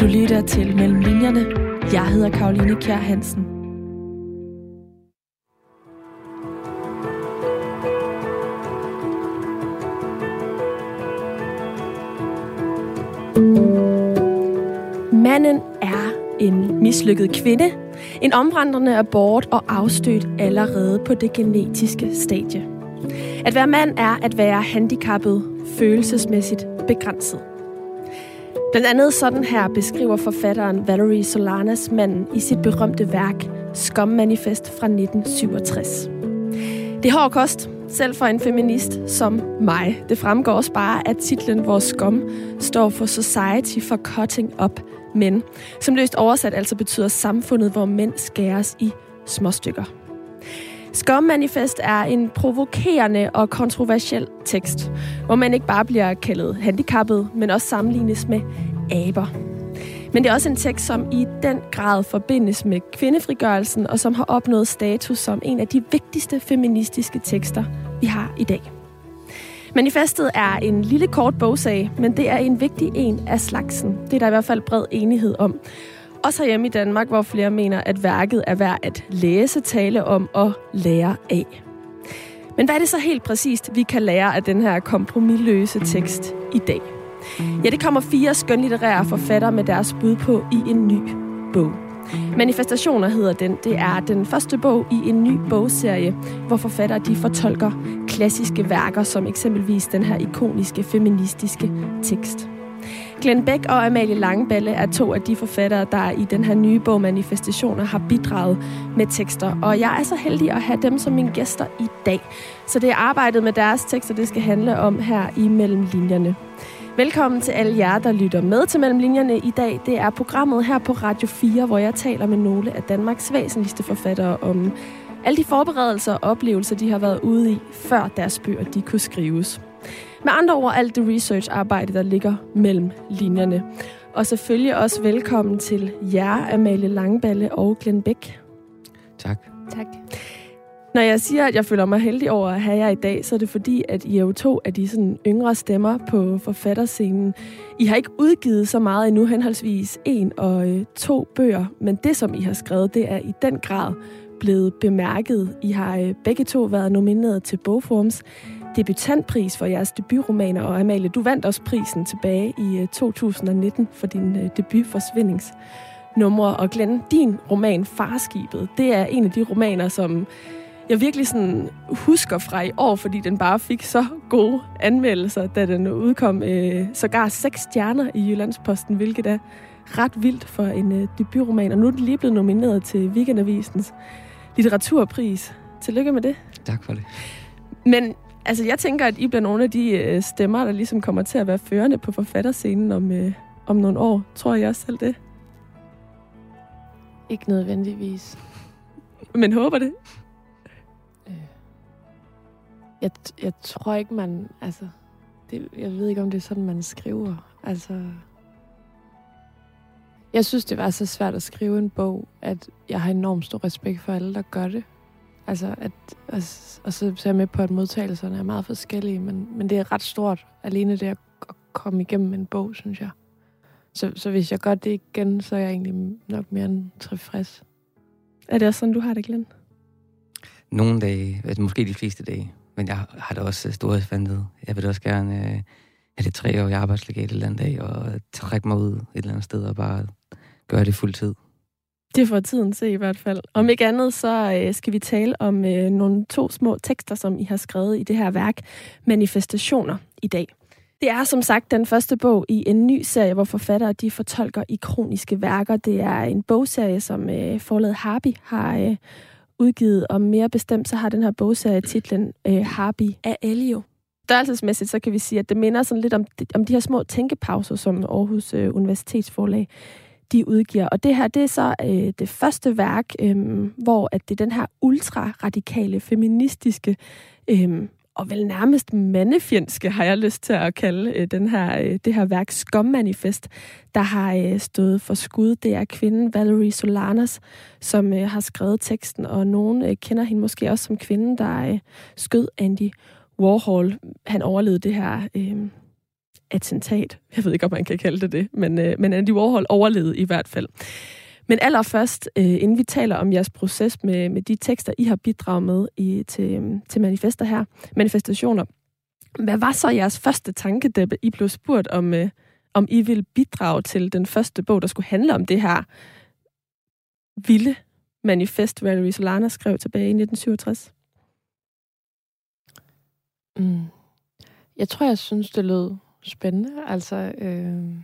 Du lytter til Mellem Linjerne. Jeg hedder Karoline Kjær Hansen. Manden er en mislykket kvinde, en omvandrende abort og afstødt allerede på det genetiske stadie. At være mand er at være handicappet, følelsesmæssigt begrænset. Blandt andet sådan her beskriver forfatteren Valerie Solanas manden i sit berømte værk Skum Manifest fra 1967. Det er hård kost, selv for en feminist som mig. Det fremgår også bare, at titlen Vores Skum står for Society for Cutting Up Men, som løst oversat altså betyder samfundet, hvor mænd skæres i småstykker. Scum Manifest er en provokerende og kontroversiel tekst, hvor man ikke bare bliver kaldet handicappet, men også sammenlignes med aber. Men det er også en tekst, som i den grad forbindes med kvindefrigørelsen, og som har opnået status som en af de vigtigste feministiske tekster, vi har i dag. Manifestet er en lille kort bogsag, men det er en vigtig en af slagsen. Det er der i hvert fald bred enighed om. Også hjemme i Danmark, hvor flere mener, at værket er værd at læse, tale om og lære af. Men hvad er det så helt præcist, vi kan lære af den her kompromilløse tekst i dag? Ja, det kommer fire skønlitterære forfattere med deres bud på i en ny bog. Manifestationer hedder den. Det er den første bog i en ny bogserie, hvor forfattere de fortolker klassiske værker, som eksempelvis den her ikoniske feministiske tekst. Glenn Beck og Amalie Langeballe er to af de forfattere, der i den her nye bog Manifestationer har bidraget med tekster. Og jeg er så heldig at have dem som mine gæster i dag. Så det er arbejdet med deres tekster, det skal handle om her i Mellemlinjerne. Velkommen til alle jer, der lytter med til Mellemlinjerne i dag. Det er programmet her på Radio 4, hvor jeg taler med nogle af Danmarks væsentligste forfattere om alle de forberedelser og oplevelser, de har været ude i, før deres bøger de kunne skrives. Med andre ord alt det research-arbejde, der ligger mellem linjerne. Og selvfølgelig også velkommen til jer, Amalie Langballe og Glenn Bæk. Tak. Tak. Når jeg siger, at jeg føler mig heldig over at have jer i dag, så er det fordi, at I er jo to af de sådan yngre stemmer på forfatterscenen. I har ikke udgivet så meget endnu, henholdsvis en og øh, to bøger, men det, som I har skrevet, det er i den grad blevet bemærket. I har øh, begge to været nomineret til Bogforums debutantpris for jeres debutromaner, og Amalie, du vandt også prisen tilbage i 2019 øh, for din øh, debut Forsvindingsnumre. Og Glenn, din roman Farskibet, det er en af de romaner, som jeg virkelig sådan husker fra i år, fordi den bare fik så gode anmeldelser, da den udkom øh, sågar seks stjerner i Jyllandsposten, hvilket er ret vildt for en øh, debutroman. Og nu er den lige blevet nomineret til Weekendavisens litteraturpris. Tillykke med det. Tak for det. Men Altså, jeg tænker, at I bliver nogle af de øh, stemmer, der ligesom kommer til at være førende på forfatterscenen om, øh, om nogle år. Tror jeg også selv det? Ikke nødvendigvis. Men håber det? Øh. Jeg, jeg tror ikke, man... Altså, det, jeg ved ikke, om det er sådan, man skriver. Altså... Jeg synes, det var så svært at skrive en bog, at jeg har enormt stor respekt for alle, der gør det. Altså, at, og, og så, så er jeg med på, at modtagelserne er meget forskellige, men, men det er ret stort, alene det at, at komme igennem en bog, synes jeg. Så, så hvis jeg gør det igen, så er jeg egentlig nok mere end tilfreds. Er det også sådan, du har det, Glenn? Nogle dage, altså måske de fleste dage, men jeg har da også storhedsvandet. Jeg vil også gerne øh, have det tre år i arbejdslegat et eller andet dag, og trække mig ud et eller andet sted og bare gøre det fuldtid. Det får tiden se i hvert fald. Om ikke andet, så øh, skal vi tale om øh, nogle to små tekster, som I har skrevet i det her værk, Manifestationer, i dag. Det er som sagt den første bog i en ny serie, hvor forfattere de fortolker ikroniske værker. Det er en bogserie, som øh, forladet Harby har øh, udgivet, og mere bestemt så har den her bogserie titlen øh, Harby af Elio. Størrelsesmæssigt så kan vi sige, at det minder sådan lidt om, om de her små tænkepauser, som Aarhus øh, Universitetsforlag de udgiver. Og det her, det er så øh, det første værk, øh, hvor at det er den her ultraradikale, feministiske øh, og vel nærmest mandefjendske, har jeg lyst til at kalde øh, den her, øh, det her værk Skommanifest, der har øh, stået for skud. Det er kvinden Valerie Solanas, som øh, har skrevet teksten, og nogen øh, kender hende måske også som kvinden, der øh, skød Andy Warhol. Han overlevede det her øh, attentat. Jeg ved ikke, om man kan kalde det det, men, øh, men Andy Warhol overlevede i hvert fald. Men allerførst, øh, inden vi taler om jeres proces med, med de tekster, I har bidraget med i, til, øh, til manifester her, manifestationer, hvad var så jeres første tanke, da I blev spurgt om, øh, om I ville bidrage til den første bog, der skulle handle om det her vilde manifest, Valerie Solana skrev tilbage i 1967? Mm. Jeg tror, jeg synes, det lød spændende. Altså, øh,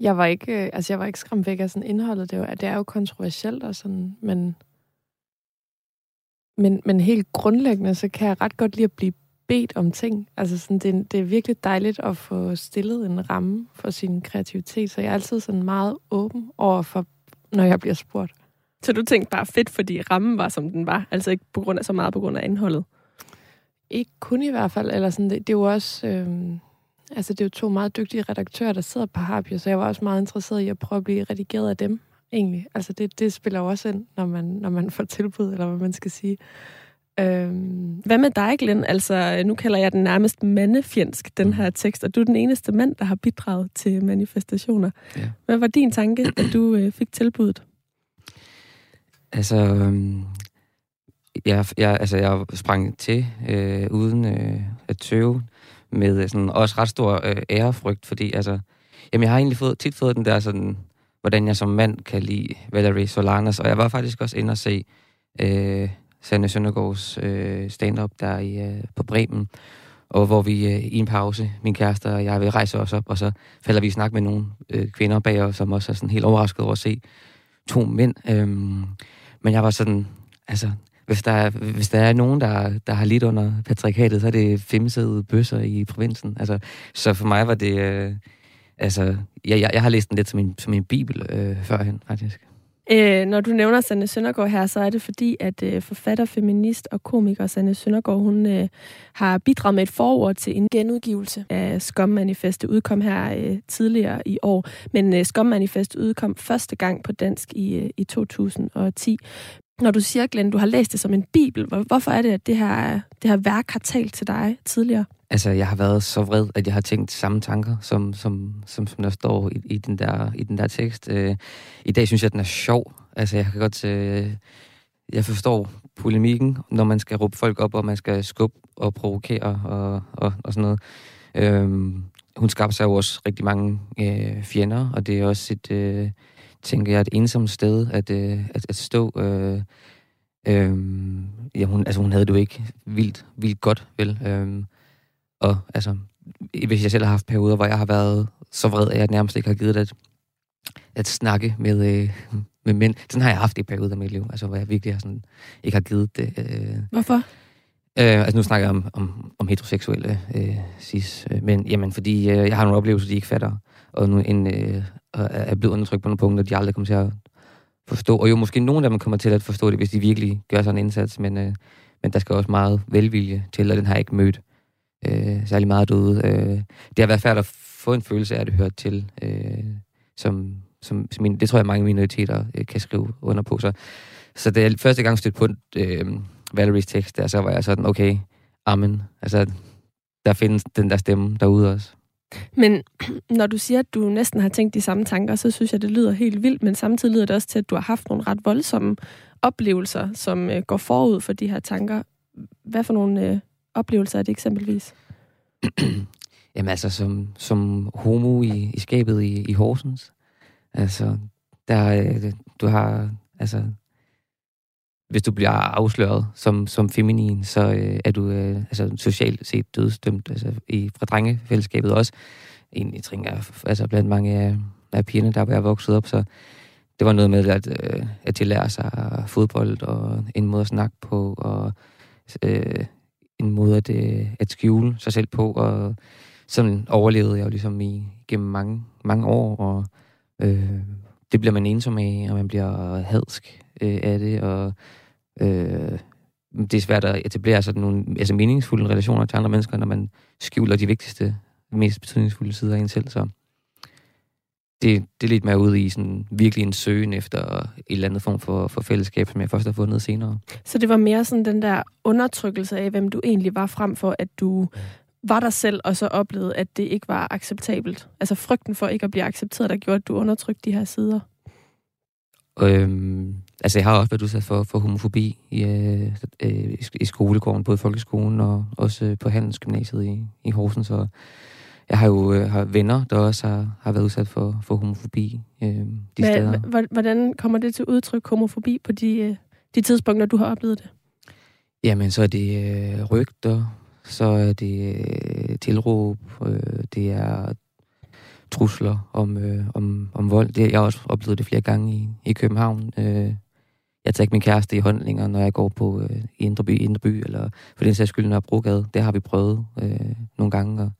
jeg var ikke, øh, altså jeg var ikke skræmt væk af sådan indholdet. Det, var, det er jo kontroversielt og sådan, men, men, men helt grundlæggende, så kan jeg ret godt lide at blive bedt om ting. Altså sådan, det, det er virkelig dejligt at få stillet en ramme for sin kreativitet, så jeg er altid sådan meget åben over for, når jeg bliver spurgt. Så du tænkte bare fedt, fordi rammen var, som den var? Altså ikke på grund af så meget på grund af indholdet? Ikke kun i hvert fald. Eller sådan, det, det er jo også... Øh, altså, det er jo to meget dygtige redaktører, der sidder på Harpio, så jeg var også meget interesseret i at prøve at blive redigeret af dem, egentlig. Altså, det, det spiller jo også ind, når man, når man får tilbud, eller hvad man skal sige. Øhm, hvad med dig, Glenn? Altså, nu kalder jeg den nærmest mandefjendsk, den her tekst, og du er den eneste mand, der har bidraget til manifestationer. Ja. Hvad var din tanke, at du øh, fik tilbuddet? Altså, øhm, jeg, jeg, altså, jeg sprang til øh, uden øh, at tøve, med øh, sådan også ret stor øh, ærefrygt, fordi altså, jamen, jeg har egentlig fået, tit fået den der sådan, hvordan jeg som mand kan lide Valerie Solanas, og jeg var faktisk også inde og se øh, Sanne Søndergaards øh, stand-up der i, øh, på Bremen, og hvor vi øh, i en pause, min kæreste og jeg vil rejse os op, og så falder vi i snak med nogle øh, kvinder bag os, som også er sådan helt overrasket over at se to mænd. Øhm, men jeg var sådan, altså, hvis der, er, hvis der er nogen, der, der har lidt under patriarkatet, så er det femsede bøsser i provinsen. Altså, så for mig var det... Øh, altså, jeg, jeg, jeg har læst den lidt som en, som en bibel øh, førhen, faktisk. Øh, når du nævner Sanne Søndergaard her, så er det fordi, at øh, forfatter, feminist og komiker Sanne Søndergaard, hun øh, har bidraget med et forord til en genudgivelse af Skommanifestet, udkom her øh, tidligere i år. Men øh, Skommanifestet udkom første gang på dansk i, øh, i 2010. Når du siger, Glenn, du har læst det som en bibel, hvorfor er det, at det her, det her værk har talt til dig tidligere? Altså, jeg har været så vred, at jeg har tænkt samme tanker, som, som, som, som der står i, i, den der, i den der tekst. Øh, I dag synes jeg, at den er sjov. Altså, jeg kan godt... Øh, jeg forstår polemikken, når man skal råbe folk op, og man skal skubbe og provokere og, og, og sådan noget. Øh, hun skabte sig jo også rigtig mange øh, fjender, og det er også et... Øh, tænker jeg, et ensomt sted at, øh, at, at stå. Øh, øh, ja, hun, altså, hun havde det jo ikke vildt, vildt godt, vel? Øh, og altså, hvis jeg selv har haft perioder, hvor jeg har været så vred, at jeg nærmest ikke har givet at, at snakke med, øh, med mænd. Sådan har jeg haft i perioder af mit liv, altså, hvor jeg virkelig har sådan, ikke har givet det. Øh, Hvorfor? Øh, altså nu snakker jeg om, om, om heteroseksuelle øh, cis, øh, men jamen, fordi øh, jeg har nogle oplevelser, de ikke fatter, og nu en, øh, er blevet undertrykt på nogle punkter, de aldrig kommer til at forstå. Og jo, måske nogen af dem kommer til at forstå det, hvis de virkelig gør sådan en indsats, men, øh, men der skal også meget velvilje til, og den har jeg ikke mødt øh, særlig meget derude. Øh, det har været færdigt at få en følelse af, at det hørt til, øh, som, som, som min, det tror jeg, mange minoriteter øh, kan skrive under på. Så, så da jeg første gang stødte på øh, Valeries tekst, der, så var jeg sådan, okay, amen. Altså, der findes den der stemme derude også. Men når du siger, at du næsten har tænkt de samme tanker, så synes jeg, det lyder helt vildt, men samtidig lyder det også til, at du har haft nogle ret voldsomme oplevelser, som øh, går forud for de her tanker. Hvad for nogle øh, oplevelser er det eksempelvis? Jamen altså, som, som homo i, i skabet i, i Horsens. Altså, der, øh, du har, altså, hvis du bliver afsløret som, som feminin, så øh, er du øh, altså, socialt set dødsdømt altså, i, fra drengefællesskabet også. Egentlig tænker jeg, altså blandt mange af, af pigerne, der var vokset op, så det var noget med, at, øh, at de lærer sig fodbold og en måde at snakke på, og øh, en måde at, øh, at skjule sig selv på, og sådan overlevede jeg jo ligesom i, gennem mange, mange år, og øh, det bliver man ensom af, og man bliver hadsk øh, af det, og øh, det er svært at etablere sådan nogle altså meningsfulde relationer til andre mennesker, når man skjuler de vigtigste, mest betydningsfulde sider af en selv. Så det, det er lidt mere ude i sådan, virkelig en søgen efter et eller andet form for, for fællesskab, som jeg først har fundet senere. Så det var mere sådan den der undertrykkelse af, hvem du egentlig var, frem for at du var der selv og så oplevede, at det ikke var acceptabelt? Altså frygten for ikke at blive accepteret, der gjorde, at du undertrykte de her sider? Øhm, altså, jeg har også været udsat for, for homofobi i, øh, øh, i skolegården, både i folkeskolen og også øh, på Handelsgymnasiet i, i Horsens. Og jeg har jo øh, har venner, der også har, har været udsat for, for homofobi øh, de Hvad, steder. Hvordan kommer det til udtryk, homofobi, på de, øh, de tidspunkter, du har oplevet det? Jamen, så er det øh, rygter, så er det øh, tilråb, øh, det er trusler om, øh, om, om vold. Det, jeg har også oplevet det flere gange i, i København. Øh, jeg tager ikke min kæreste i håndlinger, når jeg går på øh, i Indre By, Indre By, eller for den sags skyld, når jeg Brogade. Det har vi prøvet øh, nogle gange, og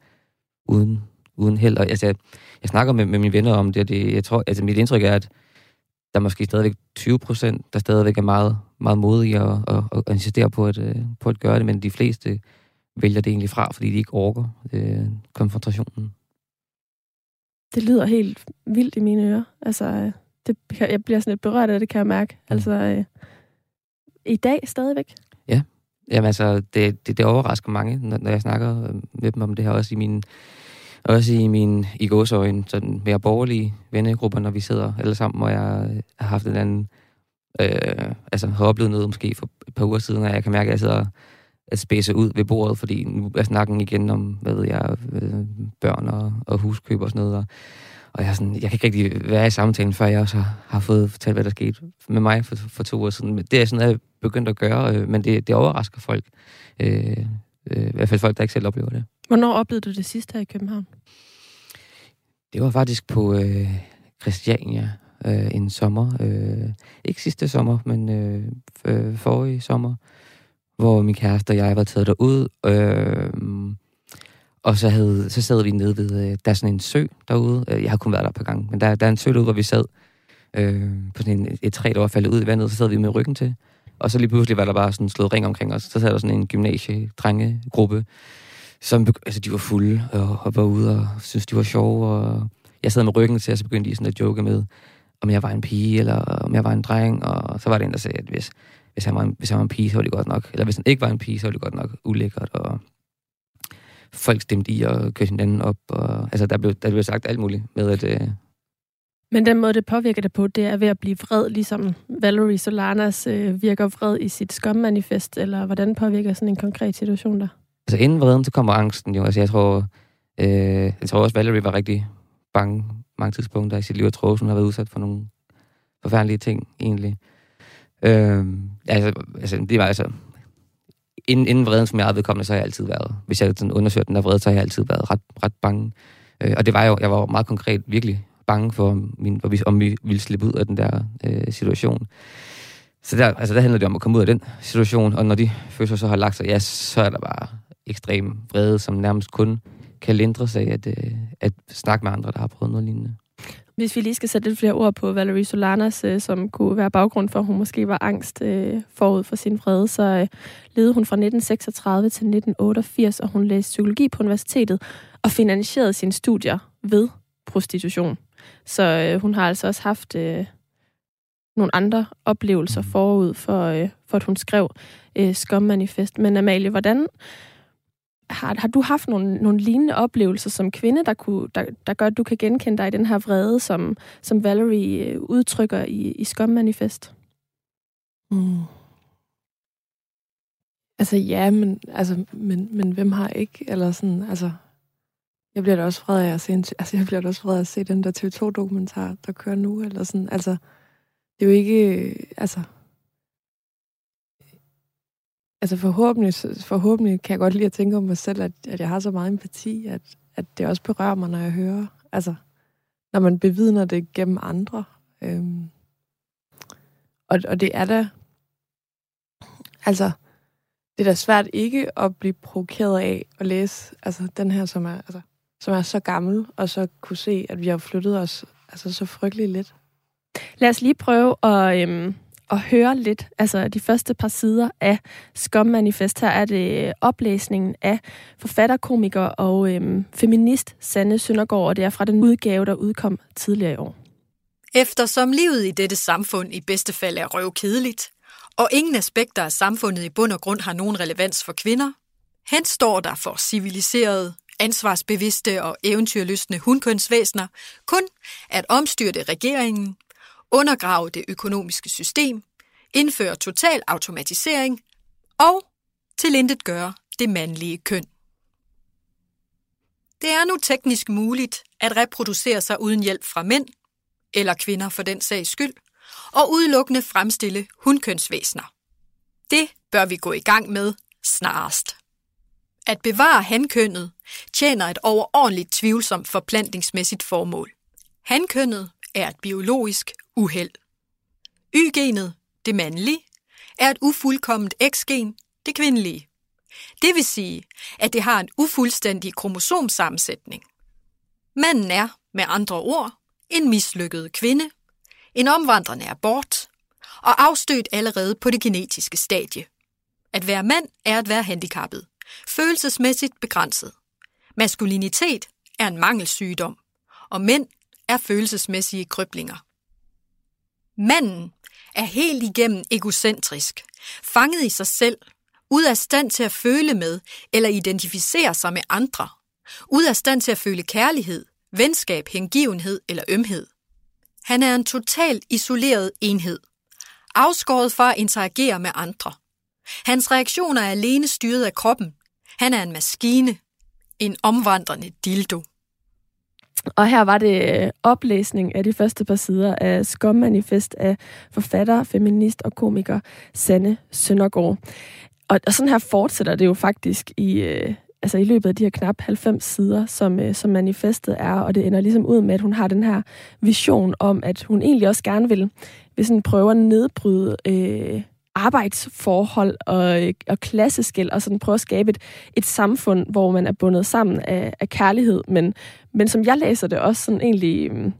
uden, uden held. Og, altså, jeg, jeg snakker med, med mine venner om det, og det, jeg tror, altså, mit indtryk er, at der er måske stadigvæk 20 procent, der stadigvæk er meget, meget modige og, og, og insisterer på at, øh, på at gøre det, men de fleste vælger det egentlig fra, fordi de ikke orker øh, konfrontationen. Det lyder helt vildt i mine ører. Altså, det, jeg bliver sådan lidt berørt af det, kan jeg mærke. Mm. Altså, øh, i dag stadigvæk? Ja. Jamen altså, det, det, det overrasker mange, når, når jeg snakker med dem om det her, også i min, også i min i gåsøjne, sådan mere borgerlige vennegrupper, når vi sidder alle sammen, og jeg har haft en anden, øh, altså har oplevet noget måske for et par uger siden, og jeg kan mærke, at jeg sidder at spæse ud ved bordet, fordi nu er snakken igen om, hvad ved jeg, øh, børn og, og huskøb og sådan noget. Og, og jeg, er sådan, jeg kan ikke rigtig være i samtalen, før jeg også har, har fået fortalt, hvad der skete med mig for, for to år siden. Det er sådan, at jeg begyndt at gøre, øh, men det, det overrasker folk. Øh, øh, I hvert fald folk, der ikke selv oplever det. Hvornår oplevede du det sidste her i København? Det var faktisk på øh, Christiania øh, en sommer. Øh, ikke sidste sommer, men øh, forrige sommer hvor min kæreste og jeg var taget derud. Øh, og så, havde, så sad vi nede ved, øh, der er sådan en sø derude. Øh, jeg har kun været der et par gange, men der, der er en sø derude, hvor vi sad øh, på sådan en, et træ, der var faldet ud i vandet, så sad vi med ryggen til. Og så lige pludselig var der bare sådan slået ring omkring os. Så sad der sådan en gymnasie-drengegruppe, som altså, de var fulde og, og var ude og synes de var sjove. Og jeg sad med ryggen til, og så begyndte de sådan at joke med, om jeg var en pige, eller om jeg var en dreng. Og så var det en, der sagde, at hvis, hvis han, var en, hvis han var en pige, så var det godt nok. Eller hvis han ikke var en pige, så var det godt nok ulækkert. Og folk stemte i og kørte hinanden op. Og, altså, der blev, der blev sagt alt muligt med, at... Øh... Men den måde, det påvirker det på, det er ved at blive vred, ligesom Valerie Solanas øh, virker vred i sit skommanifest, eller hvordan påvirker sådan en konkret situation der? Altså inden vreden, så kommer angsten jo. Altså jeg tror, øh, jeg tror også, Valerie var rigtig bange mange tidspunkter i sit liv. Jeg tror også, hun har været udsat for nogle forfærdelige ting, egentlig. Øh, altså, altså, det var altså... Inden, inden vreden, som jeg er vedkommende, så har jeg altid været... Hvis jeg sådan undersøger den der vrede, så har jeg altid været ret, ret bange. Øh, og det var jo... Jeg var meget konkret virkelig bange for, om, min, om vi ville slippe ud af den der øh, situation. Så der, altså der handler det om at komme ud af den situation, og når de følelser så har lagt sig, ja, så er der bare ekstrem vrede, som nærmest kun kan lindre sig at, øh, at snakke med andre, der har prøvet noget lignende. Hvis vi lige skal sætte lidt flere ord på Valerie Solanas, øh, som kunne være baggrund for, at hun måske var angst øh, forud for sin fred, så øh, levede hun fra 1936 til 1988, og hun læste psykologi på universitetet og finansierede sine studier ved prostitution. Så øh, hun har altså også haft øh, nogle andre oplevelser forud for, øh, for at hun skrev øh, Skum Manifest. Men Amalie, hvordan har, har du haft nogle, nogle lignende oplevelser som kvinde, der, kunne, der, der gør, at du kan genkende dig i den her vrede, som, som Valerie øh, udtrykker i, i Skum Manifest? Mm. Altså ja, men, altså, men, men hvem har ikke? Eller sådan, altså, jeg bliver da også vred af at se, en, altså, jeg bliver da også vred af at se den der TV2-dokumentar, der kører nu, eller sådan, altså, det er jo ikke, øh, altså, Altså forhåbentlig, forhåbentlig kan jeg godt lide at tænke om mig selv, at, at jeg har så meget empati, at, at det også berører mig, når jeg hører. Altså, når man bevidner det gennem andre. Øhm, og, og det er da... Altså, det er da svært ikke at blive provokeret af at læse altså, den her, som er, altså, som er så gammel, og så kunne se, at vi har flyttet os altså, så frygteligt lidt. Lad os lige prøve at... Øhm at høre lidt, altså de første par sider af Skum Manifest. Her er det oplæsningen af forfatter, komiker og øhm, feminist Sanne Søndergaard, og det er fra den udgave, der udkom tidligere i år. Eftersom livet i dette samfund i bedste fald er røvkedeligt, og ingen aspekter af samfundet i bund og grund har nogen relevans for kvinder, Han står der for civiliserede, ansvarsbevidste og eventyrlystende hundkønsvæsener kun at omstyrte regeringen, undergrave det økonomiske system, indføre total automatisering og tilintet gøre det mandlige køn. Det er nu teknisk muligt at reproducere sig uden hjælp fra mænd, eller kvinder for den sags skyld, og udelukkende fremstille hundkønsvæsener. Det bør vi gå i gang med snarest. At bevare hankønnet tjener et overordentligt tvivlsomt forplantningsmæssigt formål. Hankønnet er et biologisk uheld. Y-genet, det mandlige, er et ufuldkomment X-gen, det kvindelige. Det vil sige, at det har en ufuldstændig kromosomsammensætning. Manden er, med andre ord, en mislykket kvinde, en omvandrende abort og afstødt allerede på det genetiske stadie. At være mand er at være handicappet, følelsesmæssigt begrænset. Maskulinitet er en mangelsygdom, og mænd er følelsesmæssige kryblinger. Manden er helt igennem egocentrisk, fanget i sig selv, ud af stand til at føle med eller identificere sig med andre, ud af stand til at føle kærlighed, venskab, hengivenhed eller ømhed. Han er en totalt isoleret enhed, afskåret fra at interagere med andre. Hans reaktioner er alene styret af kroppen. Han er en maskine, en omvandrende dildo. Og her var det øh, oplæsning af de første par sider af Skommanifest af forfatter, feminist og komiker Sanne Søndergaard. Og, og sådan her fortsætter det jo faktisk i, øh, altså i løbet af de her knap 90 sider, som, øh, som manifestet er, og det ender ligesom ud med, at hun har den her vision om, at hun egentlig også gerne vil, vil sådan prøve at nedbryde øh, arbejdsforhold og, og klasseskæld, og sådan prøve at skabe et, et samfund, hvor man er bundet sammen af, af kærlighed, men, men som jeg læser det også sådan egentlig... Mm,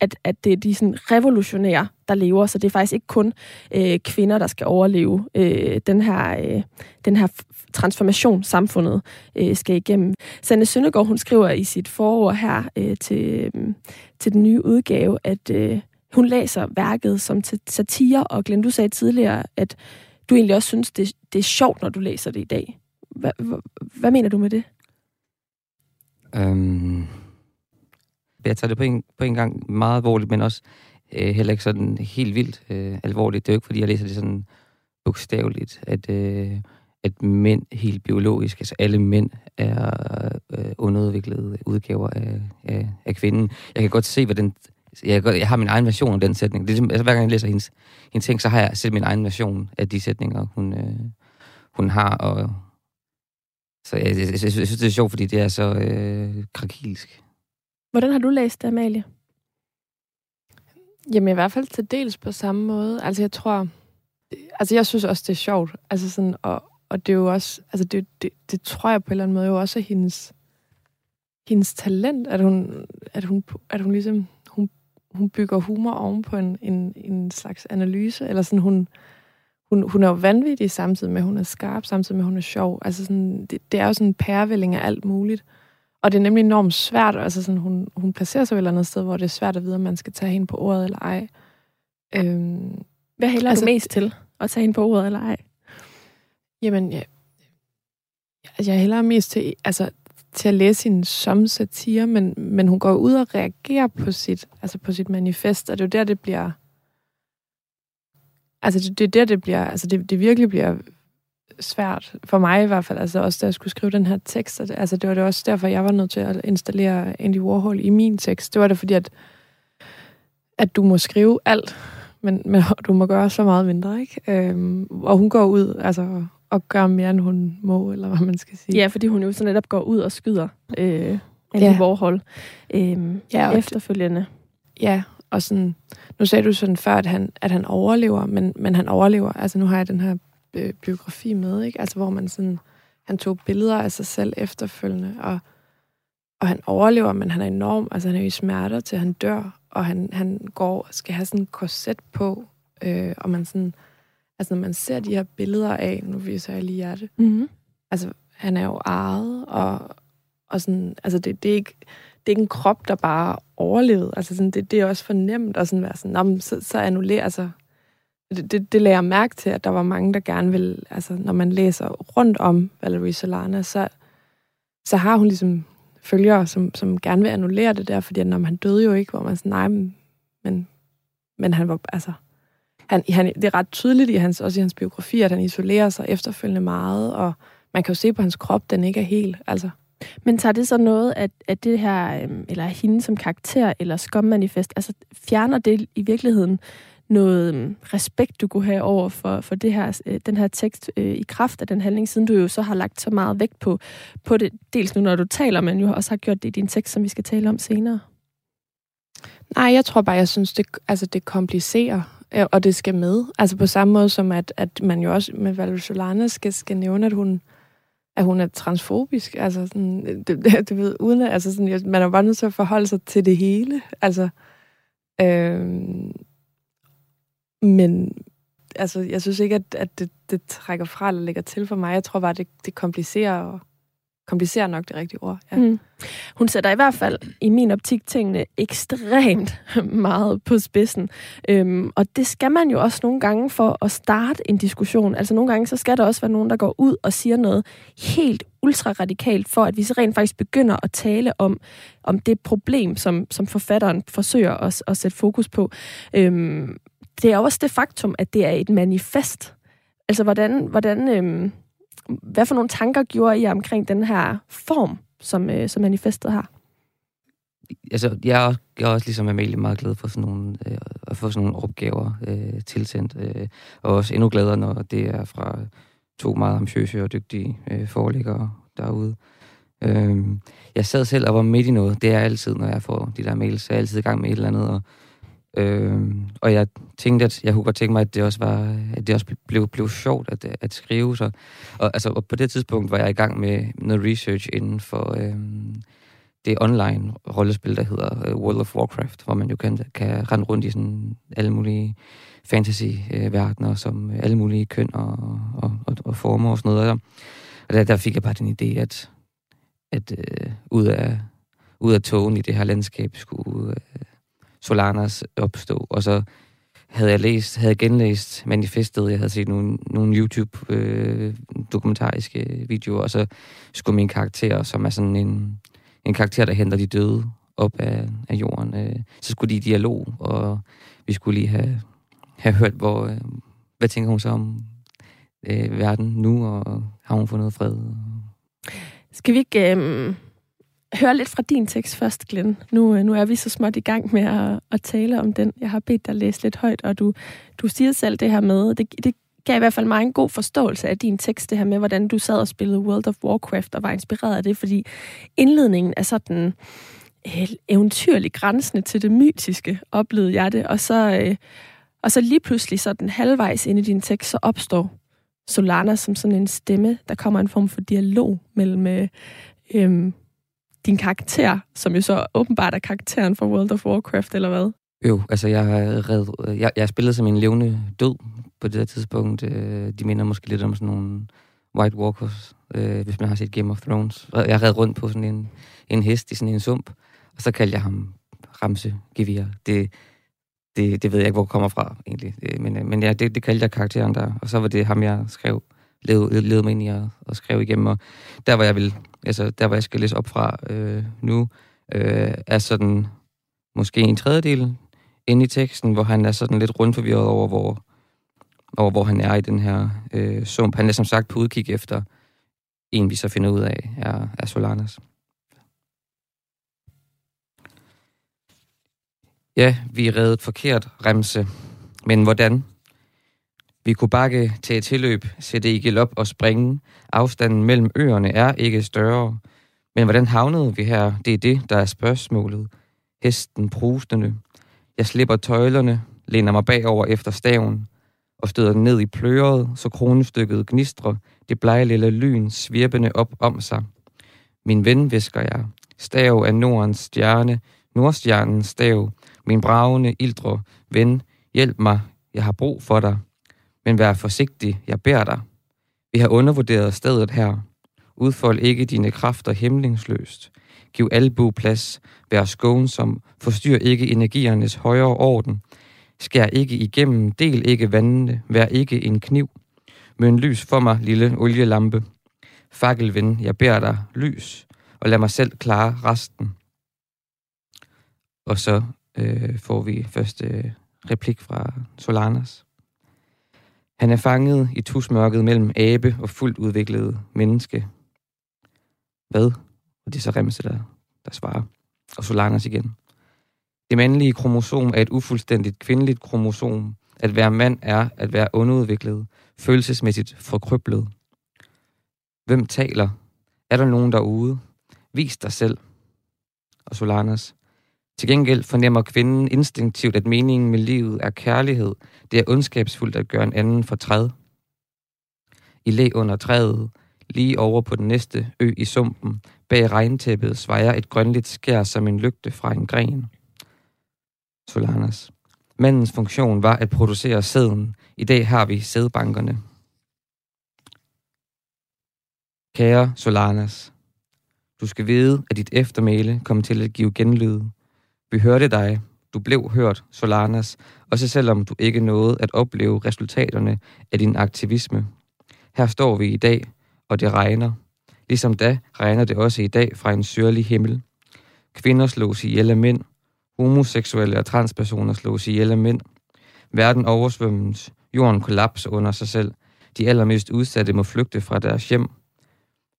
at, at det er de sådan revolutionære, der lever, så det er faktisk ikke kun øh, kvinder, der skal overleve øh, den her, øh, den her transformation, samfundet øh, skal igennem. Sanne Søndergaard, hun skriver i sit forord her øh, til, øh, til den nye udgave, at øh, hun læser værket som satire, og Glenn, du sagde tidligere, at du egentlig også synes, det, det er sjovt, når du læser det i dag. Hvad, hvad, hvad mener du med det? Øhm, jeg tager det på en, på en gang meget alvorligt, men også øh, heller ikke sådan helt vildt øh, alvorligt. Det er jo ikke, fordi jeg læser det sådan bogstaveligt, at, øh, at mænd helt biologisk, altså alle mænd er øh, underudviklede udgaver af, af, af kvinden. Jeg kan godt se, hvad den... Jeg, jeg har min egen version af den sætning. Det er, ligesom, altså, hver gang jeg læser hendes, hendes ting, så har jeg selv min egen version af de sætninger, hun, øh, hun har. Og, så jeg, jeg, jeg, jeg synes, det er sjovt, fordi det er så øh, krakilsk. Hvordan har du læst det, Amalie? Jamen i hvert fald til dels på samme måde. Altså jeg tror, altså jeg synes også, det er sjovt. Altså sådan, og, og det er jo også, altså det, det, det tror jeg på en eller anden måde jo også er hendes, hendes talent, at hun, at hun, at hun ligesom, hun, bygger humor oven på en, en, en slags analyse, eller sådan hun, hun, hun er jo vanvittig samtidig med, at hun er skarp, samtidig med, at hun er sjov. Altså sådan, det, det er jo sådan en pærevælling af alt muligt. Og det er nemlig enormt svært, altså sådan, hun, hun placerer sig vel et andet sted, hvor det er svært at vide, om man skal tage hende på ordet eller ej. Øhm, Hvad hælder altså, du mest til? At tage hende på ordet eller ej? Jamen, ja, jeg hælder mest til, altså, til at læse hende som satire, men, men hun går ud og reagerer på sit, altså på sit manifest, og det er jo der, det bliver... Altså, det, det er der, det bliver... Altså, det, det virkelig bliver svært, for mig i hvert fald, altså også da jeg skulle skrive den her tekst, det, altså det var det også derfor, jeg var nødt til at installere Andy Warhol i min tekst. Det var det fordi, at, at du må skrive alt, men, men du må gøre så meget mindre, ikke? Øhm, og hun går ud, altså og gør mere, end hun må, eller hvad man skal sige. Ja, fordi hun jo så netop går ud og skyder øh, Andy ja. Warhol øh, ja, efterfølgende. Ja, og sådan, nu sagde du sådan før, at han, at han overlever, men, men han overlever. Altså nu har jeg den her øh, biografi med, ikke? Altså, hvor man sådan, han tog billeder af sig selv efterfølgende, og, og han overlever, men han er enorm, altså han er i smerter til han dør, og han, han går, skal have sådan en korset på, øh, og man sådan, altså når man ser de her billeder af, nu viser jeg lige hjerte, mm-hmm. altså han er jo ejet, og, og sådan, altså det, det er ikke, det er ikke en krop, der bare overlevede. Altså sådan, det, det er også fornemt at sådan være sådan, så, så annullerer, altså det, det, det lader jeg mærke til, at der var mange, der gerne vil, altså når man læser rundt om Valerie Solana, så, så har hun ligesom følgere, som, som gerne vil annullere det der, fordi når han døde jo ikke, hvor man sådan, nej, men, men han var, altså, han, han, det er ret tydeligt i hans, også i hans biografi, at han isolerer sig efterfølgende meget, og man kan jo se på hans krop, den ikke er helt, altså. Men tager det så noget, at, at det her, øhm, eller hende som karakter, eller skommanifest, altså fjerner det i virkeligheden noget øhm, respekt, du kunne have over for, for det her, øh, den her tekst øh, i kraft af den handling, siden du jo så har lagt så meget vægt på, på det, dels nu når du taler, men jo også har gjort det i din tekst, som vi skal tale om senere? Nej, jeg tror bare, jeg synes, det, altså, det komplicerer, Øh, og det skal med. Altså på samme måde som, at, at man jo også med Valerie Solana skal, skal nævne, at hun, at hun er transfobisk. Altså sådan, det, det, ved, uden at, altså sådan, man er bare nødt til at forholde sig til det hele. Altså, øh, men altså, jeg synes ikke, at, at det, det trækker fra eller lægger til for mig. Jeg tror bare, det, det komplicerer og komplicerer nok det rigtige ord. Ja. Mm. Hun sætter i hvert fald i min optik tingene ekstremt meget på spidsen. Øhm, og det skal man jo også nogle gange for at starte en diskussion. Altså nogle gange, så skal der også være nogen, der går ud og siger noget helt ultraradikalt, for at vi så rent faktisk begynder at tale om, om det problem, som, som forfatteren forsøger at, at sætte fokus på. Øhm, det er også det faktum, at det er et manifest. Altså, hvordan, hvordan, øhm, hvad for nogle tanker gjorde I omkring den her form, som, øh, som manifestet har? Altså, jeg er, også, jeg er også ligesom Amalie meget glad for sådan nogle, øh, at få sådan nogle opgaver øh, tilsendt, øh, og også endnu gladere, når det er fra to meget ambitiøse og dygtige øh, forelæggere derude. Øh, jeg sad selv og var midt i noget. Det er altid, når jeg får de der mails, så er jeg altid i gang med et eller andet, og Øh, og jeg tænkte, at jeg kunne godt tænke mig, at det også var, at det også blev, blev sjovt at, at skrive. Så. Og, altså, og på det tidspunkt var jeg i gang med noget research inden for øh, det online rollespil, der hedder øh, World of Warcraft, hvor man jo kan, kan rende rundt i sådan alle mulige fantasy-verdener, som alle mulige køn og, og, og, og former og sådan noget. Og der, der fik jeg bare den idé, at, at øh, ud, af, ud af togen i det her landskab skulle... Øh, Solanas opstå. Og så havde jeg læst, havde genlæst manifestet, jeg havde set nogle, nogle YouTube-dokumentariske øh, videoer, og så skulle min karakter, som er sådan en, en karakter, der henter de døde op af, af jorden, øh, så skulle de i dialog, og vi skulle lige have, have hørt, hvor, øh, hvad tænker hun så om øh, verden nu, og har hun fundet fred? Skal vi ikke... Øh høre lidt fra din tekst først, Glenn. Nu, øh, nu er vi så småt i gang med at, at tale om den. Jeg har bedt dig læse lidt højt, og du, du siger selv det her med, det, det gav i hvert fald mig en god forståelse af din tekst, det her med, hvordan du sad og spillede World of Warcraft og var inspireret af det, fordi indledningen er sådan øh, eventyrligt grænsende til det mytiske, oplevede jeg det, og så, øh, og så lige pludselig sådan halvvejs inde i din tekst, så opstår Solana som sådan en stemme, der kommer en form for dialog mellem øh, øh, din karakter, som jo så åbenbart er karakteren for World of Warcraft, eller hvad? Jo, altså jeg har, red, jeg, jeg spillet som en levende død på det der tidspunkt. Øh, de minder måske lidt om sådan nogle White Walkers, øh, hvis man har set Game of Thrones. Jeg red rundt på sådan en, en hest i sådan en sump, og så kaldte jeg ham Ramse Gevir. Det, det, det ved jeg ikke, hvor det kommer fra, egentlig. Øh, men, øh, men ja, det, det kaldte jeg karakteren der, og så var det ham, jeg skrev, led, led mig ind i at, at skrive igennem, og der var jeg vil altså der hvor jeg skal læse op fra øh, nu, øh, er sådan måske en tredjedel inde i teksten, hvor han er sådan lidt rundforvirret over, hvor, over, hvor han er i den her øh, sump. Han er som sagt på udkig efter en, vi så finder ud af, er, er Solanas. Ja, vi er reddet forkert, Remse. Men hvordan? Vi kunne bakke til et tilløb, sætte i gelop og springe. Afstanden mellem øerne er ikke større. Men hvordan havnede vi her? Det er det, der er spørgsmålet. Hesten prustende. Jeg slipper tøjlerne, læner mig bagover efter staven og støder den ned i pløret, så kronestykket gnistrer, det blege lille lyn svirpende op om sig. Min ven, visker jeg. Stav er Nordens stjerne, Nordstjernens stav. Min bravende, ildre ven, hjælp mig, jeg har brug for dig. Men vær forsigtig, jeg beder dig. Vi har undervurderet stedet her. Udfold ikke dine kræfter hemmelingsløst. Giv albu plads, vær skånsom, forstyr ikke energiernes højere orden. Skær ikke igennem, del ikke vandene, vær ikke en kniv. Møn lys for mig, lille olielampe. Fakkelven, jeg beder dig, lys, og lad mig selv klare resten. Og så øh, får vi første øh, replik fra Solanas. Han er fanget i tusmørket mellem abe og fuldt udviklet menneske. Hvad? Og det er så Remse, der, der svarer. Og Solanas igen. Det mandlige kromosom er et ufuldstændigt kvindeligt kromosom. At være mand er at være underudviklet, følelsesmæssigt forkryblet. Hvem taler? Er der nogen derude? Vis dig selv. Og Solanas. Til gengæld fornemmer kvinden instinktivt, at meningen med livet er kærlighed. Det er ondskabsfuldt at gøre en anden for træd. I læ under træet, lige over på den næste ø i sumpen, bag regntæppet, svejer et grønligt skær som en lygte fra en gren. Solanas. Mandens funktion var at producere sæden. I dag har vi sædbankerne. Kære Solanas, du skal vide, at dit eftermæle kommer til at give genlyd. Vi hørte dig. Du blev hørt, Solanas, også selvom du ikke nåede at opleve resultaterne af din aktivisme. Her står vi i dag, og det regner. Ligesom da regner det også i dag fra en syrlig himmel. Kvinder slås ihjel af mænd. Homoseksuelle og transpersoner slås ihjel af mænd. Verden oversvømmes. Jorden kollapser under sig selv. De allermest udsatte må flygte fra deres hjem.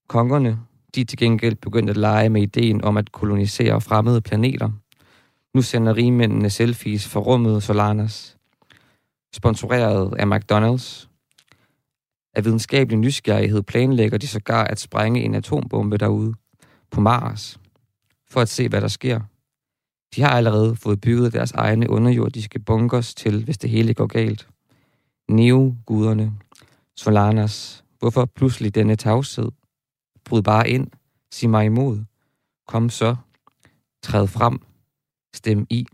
Kongerne, de til gengæld begyndte at lege med ideen om at kolonisere fremmede planeter – nu sender rigmændene selfies for rummet Solanas. Sponsoreret af McDonald's. Af videnskabelig nysgerrighed planlægger de sågar at sprænge en atombombe derude på Mars for at se, hvad der sker. De har allerede fået bygget deres egne underjordiske bunkers til, hvis det hele går galt. Neo-guderne, Solanas, hvorfor pludselig denne tavshed? Bryd bare ind, sig mig imod. Kom så, træd frem, stemme i.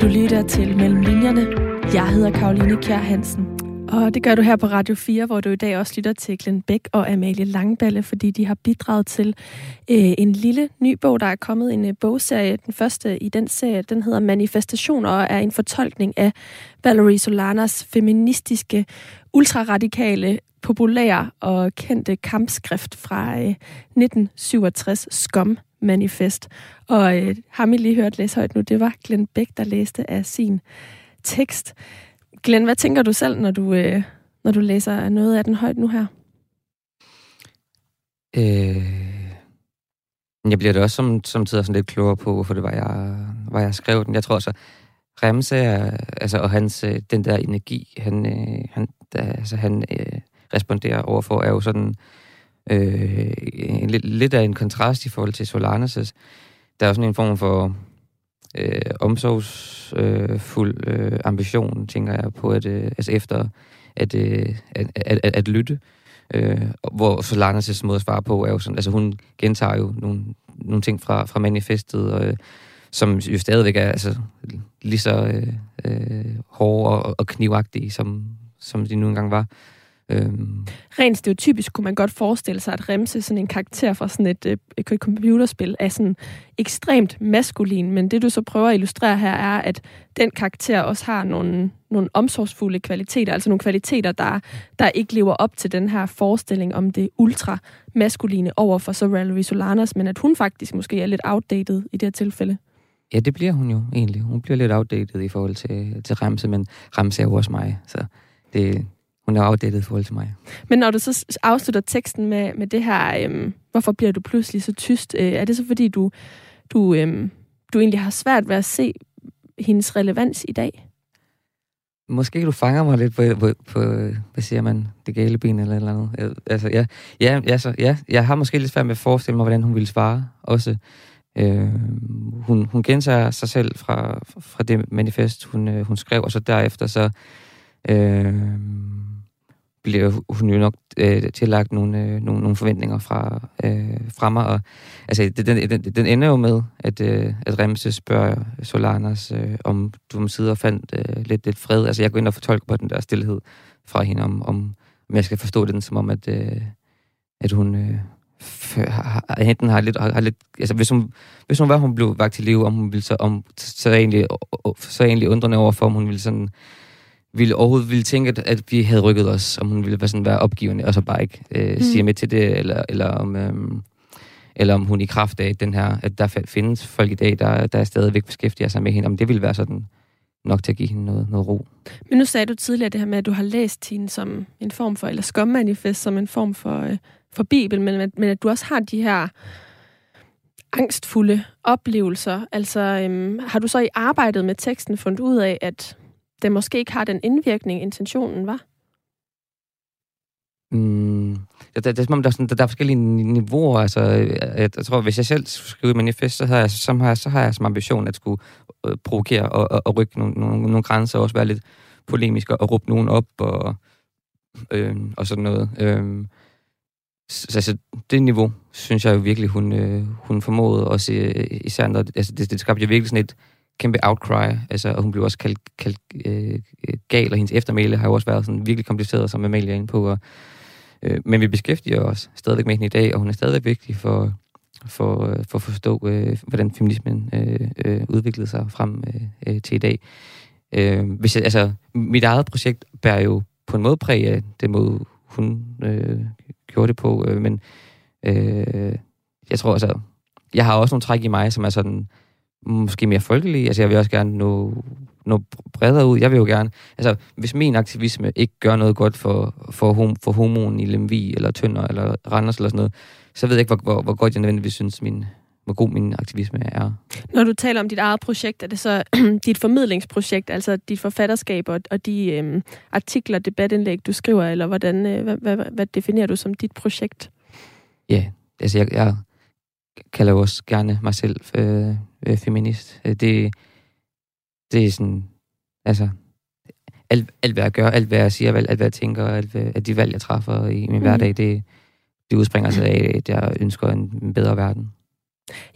Du lytter til Mellem Linjerne. Jeg hedder Karoline Kjær Hansen. Og det gør du her på Radio 4, hvor du i dag også lytter til Glenn Bæk og Amalie Langballe, fordi de har bidraget til øh, en lille ny bog, der er kommet en øh, bogserie. Den første i den serie, den hedder Manifestationer og er en fortolkning af Valerie Solanas feministiske, ultraradikale populære og kendte kampskrift fra øh, 1967, Skom Manifest. Og øh, har I lige hørte læse højt nu, det var Glenn Beck, der læste af sin tekst. Glenn, hvad tænker du selv, når du, øh, når du læser noget af den højt nu her? Øh, jeg bliver da også som, som tider sådan lidt klogere på, hvorfor det var, jeg, var, jeg skrev den. Jeg tror så, Remse er, altså, og hans, øh, den der energi, han, øh, han, der, altså, han øh, responderer overfor, er jo sådan øh, en, lidt, lidt af en kontrast i forhold til Solanas. Der er jo sådan en form for øh, omsorgsfuld øh, øh, ambition, tænker jeg på, at øh, altså efter at, øh, at, at, at, at lytte. Øh, hvor Solanas' måde at svare på er jo sådan, altså hun gentager jo nogle, nogle ting fra, fra manifestet, og, øh, som jo stadigvæk er altså, lige så øh, øh, hårde og, og knivagtige, som, som de nu engang var. Øhm. Rent stereotypisk kunne man godt forestille sig, at Remse, sådan en karakter fra sådan et, et, et computerspil, er sådan ekstremt maskulin, men det du så prøver at illustrere her, er, at den karakter også har nogle, nogle omsorgsfulde kvaliteter, altså nogle kvaliteter, der, der ikke lever op til den her forestilling om det ultra maskuline over for så Valerie Solanas, men at hun faktisk måske er lidt outdated i det her tilfælde. Ja, det bliver hun jo egentlig. Hun bliver lidt outdated i forhold til, til Ramse, men Ramse er jo også mig, så det, hun er outdated i forhold til mig. Men når du så afslutter teksten med, med det her, øhm, hvorfor bliver du pludselig så tyst? Øh, er det så fordi, du, du, øhm, du egentlig har svært ved at se hendes relevans i dag? Måske du fanger mig lidt på, på, på hvad siger man, det gale ben eller eller andet. Jeg, altså, ja, ja, altså, ja, jeg har måske lidt svært med at forestille mig, hvordan hun ville svare også. Øh, hun, hun gentager sig selv fra, fra det manifest, hun, øh, hun skrev, og så derefter så øh, bliver hun jo nok øh, tillagt nogle, øh, nogle, nogle forventninger fra, øh, fra mig. Og, altså, den, den, den ender jo med, at, øh, at Remse spørger Solanas, øh, om du om sider fandt øh, lidt, lidt fred. Altså, jeg går ind og fortolker på den der stillhed fra hende, om, om, om jeg skal forstå den som om, at, øh, at hun øh, enten har lidt, har, lidt altså hvis hun, hvis hun var, hun blev vagt til live, om hun ville så, om, så er egentlig, så er egentlig undrende over for, om hun ville sådan, ville overhovedet ville tænke, at, at vi havde rykket os, om hun ville være, sådan, være opgivende, og så bare ikke øh, mm. sige med til det, eller, eller om... Øh, eller om hun i kraft af den her, at der findes folk i dag, der, der er stadigvæk beskæftiger sig med hende, om det ville være sådan nok til at give hende noget, noget ro. Men nu sagde du tidligere det her med, at du har læst hende som en form for, eller skommanifest som en form for, øh, for Bibel, men, men at du også har de her angstfulde oplevelser. Altså, øhm, har du så i arbejdet med teksten fundet ud af, at det måske ikke har den indvirkning, intentionen var? Mm, det, det, det er som om, der er, sådan, der, der er forskellige niveauer. Altså, øh, jeg, jeg tror, hvis jeg selv skriver et manifest, så har jeg, så har jeg, så har jeg som ambition at skulle øh, provokere og, og, og rykke nogle, nogle, nogle grænser, og også være lidt polemisk og, og råbe nogen op og, øh, og sådan noget. Øh, altså, det niveau, synes jeg jo virkelig, hun, øh, hun formåede også øh, især når, altså, det, det skabte jo virkelig sådan et kæmpe outcry, altså, og hun blev også kaldt, kaldt øh, gal, og hendes eftermæle har jo også været sådan virkelig kompliceret, som Amalie er inde på, og, øh, men vi beskæftiger os stadigvæk med hende i dag, og hun er stadigvæk vigtig for, for, øh, for at forstå, øh, hvordan feminismen øh, øh, udviklede sig frem øh, øh, til i dag. Øh, hvis jeg, altså, mit eget projekt bærer jo på en måde præg af det måde, hun øh, gjorde det på, øh, men øh, jeg tror altså, jeg har også nogle træk i mig, som er sådan, måske mere folkelige. Altså, jeg vil også gerne nå, nå bredere ud. Jeg vil jo gerne... Altså, hvis min aktivisme ikke gør noget godt for, for, hom, for homoen i Lemvi, eller Tønder, eller Randers, eller sådan noget, så ved jeg ikke, hvor, hvor, hvor godt jeg nødvendigvis synes, min, hvor god min aktivisme er. Når du taler om dit eget projekt, er det så dit formidlingsprojekt, altså dit forfatterskab og, og de øhm, artikler, debatindlæg, du skriver, eller hvordan, øh, hvad, hvad, hvad definerer du som dit projekt? Ja, altså jeg, jeg kalder jo også gerne mig selv øh, øh, feminist. Det, det er sådan, altså, alt, alt hvad jeg gør, alt hvad jeg siger, alt, alt hvad jeg tænker, alt hvad, at de valg, jeg træffer i min mm. hverdag, det, det udspringer sig af, at jeg ønsker en, en bedre verden.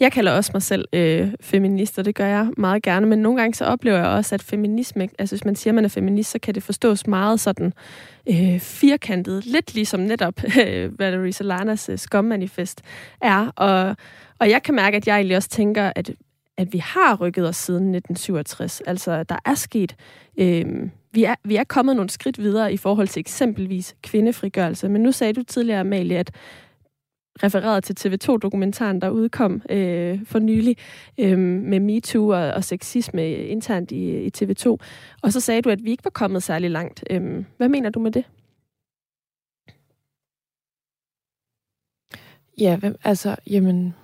Jeg kalder også mig selv øh, feminist, og det gør jeg meget gerne, men nogle gange så oplever jeg også, at feminisme, altså hvis man siger, at man er feminist, så kan det forstås meget sådan øh, firkantet, lidt ligesom netop øh, Valerie Solanas øh, skommanifest er, og, og jeg kan mærke, at jeg egentlig også tænker, at at vi har rykket os siden 1967. Altså, der er sket... Øh, vi, er, vi er kommet nogle skridt videre i forhold til eksempelvis kvindefrigørelse. Men nu sagde du tidligere, Amalie, at refereret til TV2-dokumentaren, der udkom øh, for nylig øh, med MeToo og, og sexisme internt i, i TV2. Og så sagde du, at vi ikke var kommet særlig langt. Øh, hvad mener du med det? Ja, hvem, altså, jamen,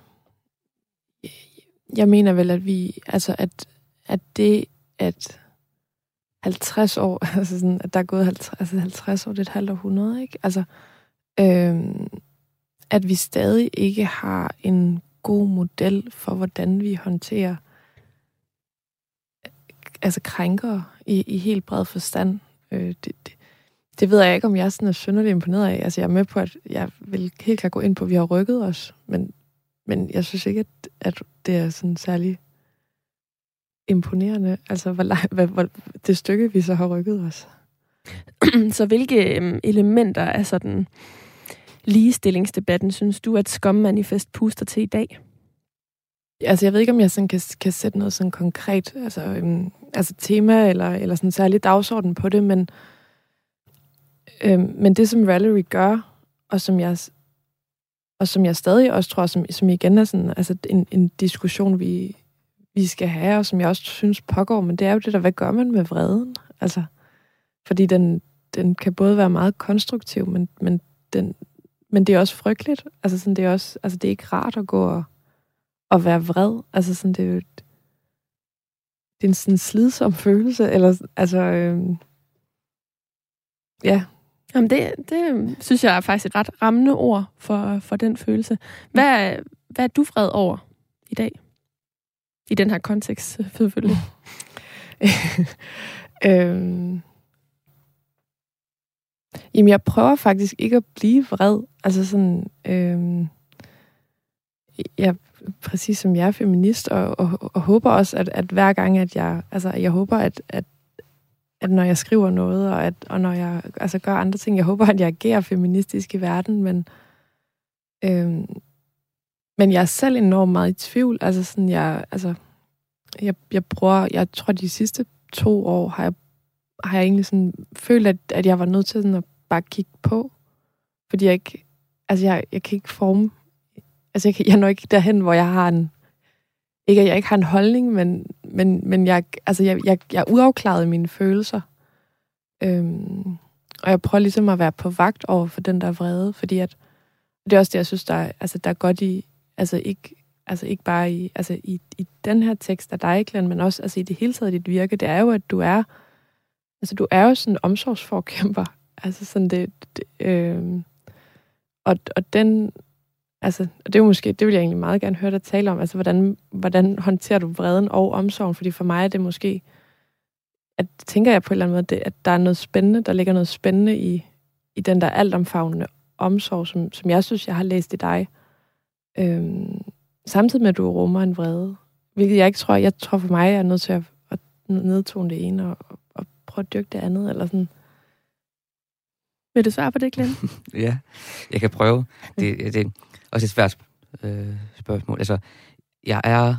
jeg mener vel, at vi, altså, at, at det, at 50 år, altså sådan, at der er gået 50, altså 50 år, det er et halvt århundrede, ikke? Altså, øhm, at vi stadig ikke har en god model for, hvordan vi håndterer altså krænkere i, i helt bred forstand. Øh, det, det, det ved jeg ikke, om jeg sådan er synderligt imponeret af. Altså, jeg er med på, at jeg vil helt klart gå ind på, at vi har rykket os, men, men jeg synes ikke, at, at det er sådan særlig imponerende, altså hvor, hvor, hvor, det stykke, vi så har rykket os. så hvilke øhm, elementer er sådan ligestillingsdebatten, synes du, at Skom-manifest puster til i dag? Altså, jeg ved ikke, om jeg sådan kan, kan sætte noget sådan konkret altså, øhm, altså tema eller, eller sådan særlig dagsorden på det, men, øhm, men det, som Valerie gør, og som jeg, og som jeg stadig også tror, som, som igen er sådan, altså en, en diskussion, vi, vi skal have, og som jeg også synes pågår, men det er jo det der, hvad gør man med vreden? Altså, fordi den, den kan både være meget konstruktiv, men, men den, men det er også frygteligt. Altså, sådan, det, er også, altså, det er ikke rart at gå og, og være vred. Altså, sådan, det er jo det er en sådan slidsom følelse. Eller, altså, øh, ja. Jamen, det, det synes jeg er faktisk et ret rammende ord for, for den følelse. Hvad, hvad er du vred over i dag? I den her kontekst, selvfølgelig. øhm, Jamen, jeg prøver faktisk ikke at blive vred. Altså sådan, øh, jeg præcis som jeg er feminist, og, og, og håber også, at, at hver gang, at jeg, altså jeg håber, at, at, at når jeg skriver noget, og, at, og når jeg altså gør andre ting, jeg håber, at jeg agerer feministisk i verden, men øh, men jeg er selv enormt meget i tvivl. Altså sådan, jeg, altså, jeg, jeg bruger, jeg tror de sidste to år har jeg, har jeg egentlig sådan følt, at, at jeg var nødt til sådan at bare kigge på. Fordi jeg ikke, altså jeg, jeg kan ikke forme, altså jeg, kan, jeg når ikke derhen, hvor jeg har en, ikke at jeg ikke har en holdning, men, men, men jeg, altså jeg, jeg, jeg er uafklaret i mine følelser. Øhm, og jeg prøver ligesom at være på vagt over for den der vrede, fordi at, det er også det, jeg synes, der er, altså, der er godt i, altså ikke, altså ikke bare i, altså i, i den her tekst af dig, Glenn, men også altså i det hele taget dit virke, det er jo, at du er, altså du er jo sådan en omsorgsforkæmper. Altså sådan det, det øh, og, og den, altså, og det er jo måske, det vil jeg egentlig meget gerne høre dig tale om, altså hvordan, hvordan håndterer du vreden og omsorgen, fordi for mig er det måske, at tænker jeg på en eller anden måde, det, at der er noget spændende, der ligger noget spændende i, i den der altomfavnende omsorg, som, som jeg synes, jeg har læst i dig. Øhm, samtidig med, at du rummer en vrede. Hvilket jeg ikke tror, jeg tror for mig, jeg er nødt til at, at nedtone det ene og, og, og prøve at dyrke det andet. Eller sådan. Vil du svare på det, Glenn? ja, jeg kan prøve. Det, det er også et svært øh, spørgsmål. Altså, jeg er,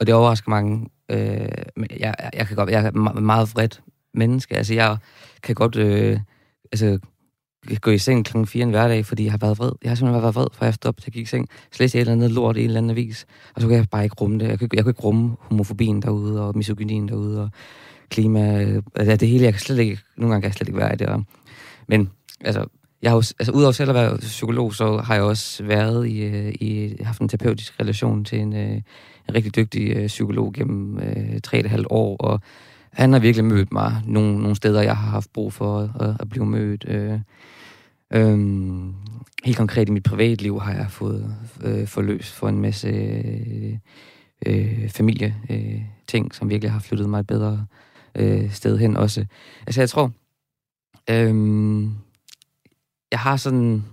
og det overrasker mange, øh, jeg, jeg, kan godt, jeg er meget vredt menneske. Altså, jeg kan godt øh, altså, gå i seng klokken 4 en hverdag, fordi jeg har været vred. Jeg har simpelthen været vred, for jeg til at gik i seng. Så læste jeg et eller andet lort i en eller anden avis, og så kunne jeg bare ikke rumme det. Jeg kunne, jeg kunne ikke rumme homofobien derude, og misogynien derude, og klima. Altså, det hele, jeg kan slet ikke, nogle gange kan jeg slet ikke være i det. Og, men altså, jeg har jo, altså, udover selv at være psykolog, så har jeg også været i, øh, i haft en terapeutisk relation til en, øh, en rigtig dygtig øh, psykolog gennem øh, tre et halvt år, og han har virkelig mødt mig nogle, nogle steder, jeg har haft brug for at, at blive mødt. Øh, øh, helt konkret i mit privatliv har jeg fået øh, forløs for en masse øh, øh, familie øh, ting, som virkelig har flyttet mig et bedre øh, sted hen også. Altså jeg tror, øh, jeg har sådan...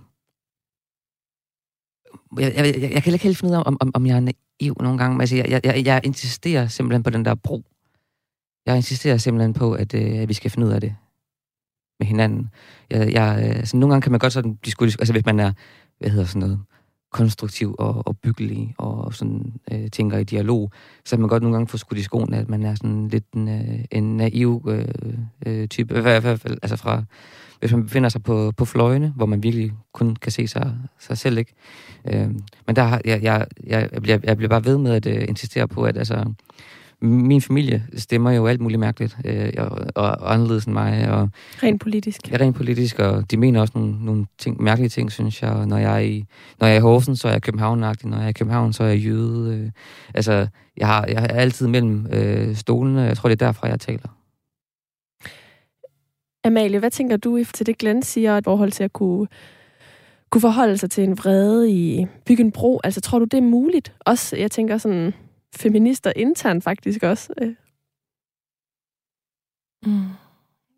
Jeg, jeg, jeg, jeg kan ikke helt finde ud af, om, om, om jeg er naiv nogle gange. Altså, jeg, jeg, jeg insisterer simpelthen på den der bro. Jeg insisterer simpelthen på, at, øh, at vi skal finde ud af det med hinanden. Jeg, jeg, altså, nogle gange kan man godt sådan diskutere, altså hvis man er, hvad hedder sådan noget, konstruktiv og, og byggelig og sådan øh, tænker i dialog, så man godt nogle gange får skudt i skoen, at man er sådan lidt en, øh, en naiv øh, øh, type, i hvert fald altså fra, hvis man befinder sig på, på fløjene, hvor man virkelig kun kan se sig, sig selv, ikke? Øh, men der har, jeg, jeg, jeg, jeg, bliver, jeg bliver bare ved med at øh, insistere på, at altså, min familie stemmer jo alt muligt mærkeligt, øh, og, og anderledes end mig. Og, rent politisk. Ja, rent politisk, og de mener også nogle, nogle ting, mærkelige ting, synes jeg. Når jeg er i, når jeg er i Horsen, så er jeg københavn Når jeg er i København, så er jeg jøde. Øh, altså, jeg, har, jeg er altid mellem øh, stolene. Jeg tror, det er derfra, jeg taler. Amalie, hvad tænker du til det, Glenn siger, i forhold til at kunne, kunne forholde sig til en vrede i bygge en bro? Altså, tror du, det er muligt? Også, jeg tænker sådan, feminister internt faktisk også. Øh. Mm.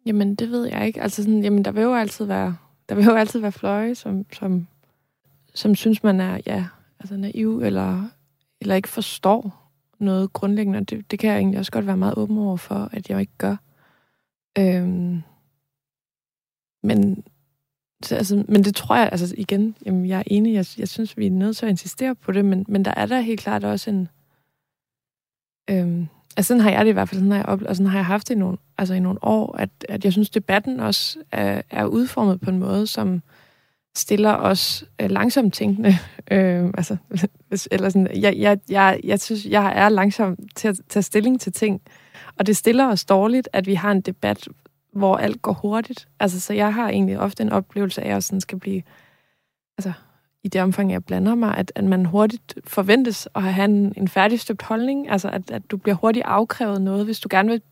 Jamen, det ved jeg ikke. Altså, sådan, jamen, der vil jo altid være, der vil jo altid være fløje, som, som, som synes, man er ja, altså naiv, eller, eller ikke forstår noget grundlæggende. Det, det kan jeg egentlig også godt være meget åben over for, at jeg ikke gør. Øhm, men, altså, men det tror jeg, altså igen, jamen, jeg er enig, jeg, jeg synes, vi er nødt til at insistere på det, men, men der er der helt klart også en, øhm, altså sådan har jeg det i hvert fald, sådan har jeg, oplevet, og sådan har jeg haft det i nogle, altså i nogle år, at, at jeg synes, debatten også er, er udformet på en måde, som stiller os øh, langsomt tænkende. Øh, altså, eller sådan, jeg, jeg, jeg, jeg synes, jeg er langsom til at tage stilling til ting, og det stiller os dårligt, at vi har en debat, hvor alt går hurtigt. Altså, så jeg har egentlig ofte en oplevelse af, at jeg sådan skal blive, altså, i det omfang, jeg blander mig, at, at man hurtigt forventes at have en, en færdigstøbt holdning. Altså, at, at du bliver hurtigt afkrævet noget, hvis du gerne vil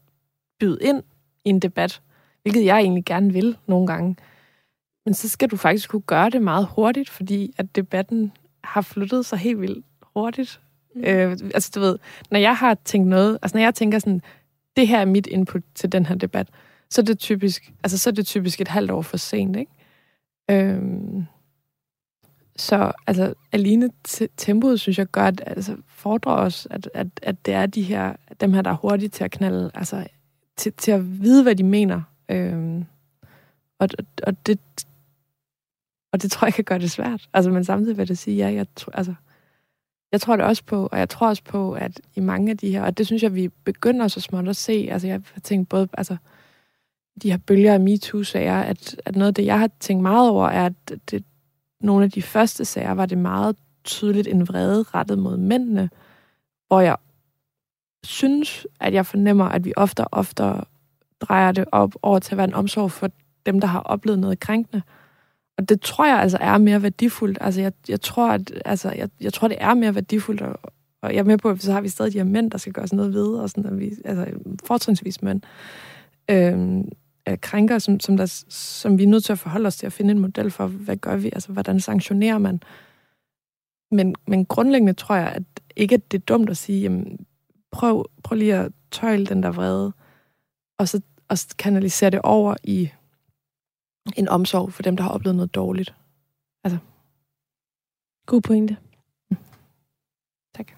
byde ind i en debat, hvilket jeg egentlig gerne vil nogle gange. Men så skal du faktisk kunne gøre det meget hurtigt, fordi at debatten har flyttet sig helt vildt hurtigt. Mm. Øh, altså, du ved, når jeg har tænkt noget, altså når jeg tænker sådan, det her er mit input til den her debat, så er det typisk, altså så er det typisk et halvt år for sent, ikke? Øhm, så altså, alene tempoet, synes jeg godt, altså, fordrer os, at, at, at det er de her, dem her, der er hurtige til at knalde, altså til, til at vide, hvad de mener. Øhm, og, og det, Og det tror jeg kan gøre det svært. Altså, men samtidig vil jeg sige, ja, jeg, altså, jeg tror det også på, og jeg tror også på, at i mange af de her, og det synes jeg, vi begynder så småt at se, altså jeg har tænkt både, altså de her bølger af MeToo-sager, at, at noget af det, jeg har tænkt meget over, er, at det, nogle af de første sager var det meget tydeligt en vrede rettet mod mændene, hvor jeg synes, at jeg fornemmer, at vi ofte og ofte drejer det op over til at være en omsorg for dem, der har oplevet noget krænkende. Og det tror jeg altså er mere værdifuldt. Altså jeg, jeg, tror, at, altså, jeg, jeg tror, det er mere værdifuldt, og, og jeg er med på, at så har vi stadig de her mænd, der skal gøre sådan noget ved, og sådan, at vi, altså fortrinsvis mænd, øhm, krænker, som, som, der, som vi er nødt til at forholde os til at finde en model for, hvad gør vi, altså hvordan sanktionerer man. Men, men grundlæggende tror jeg, at ikke at det er dumt at sige, jamen, prøv, prøv lige at tøjle den der vrede, og så og kanalisere det over i en omsorg for dem, der har oplevet noget dårligt. Altså. God pointe. Mm. Tak.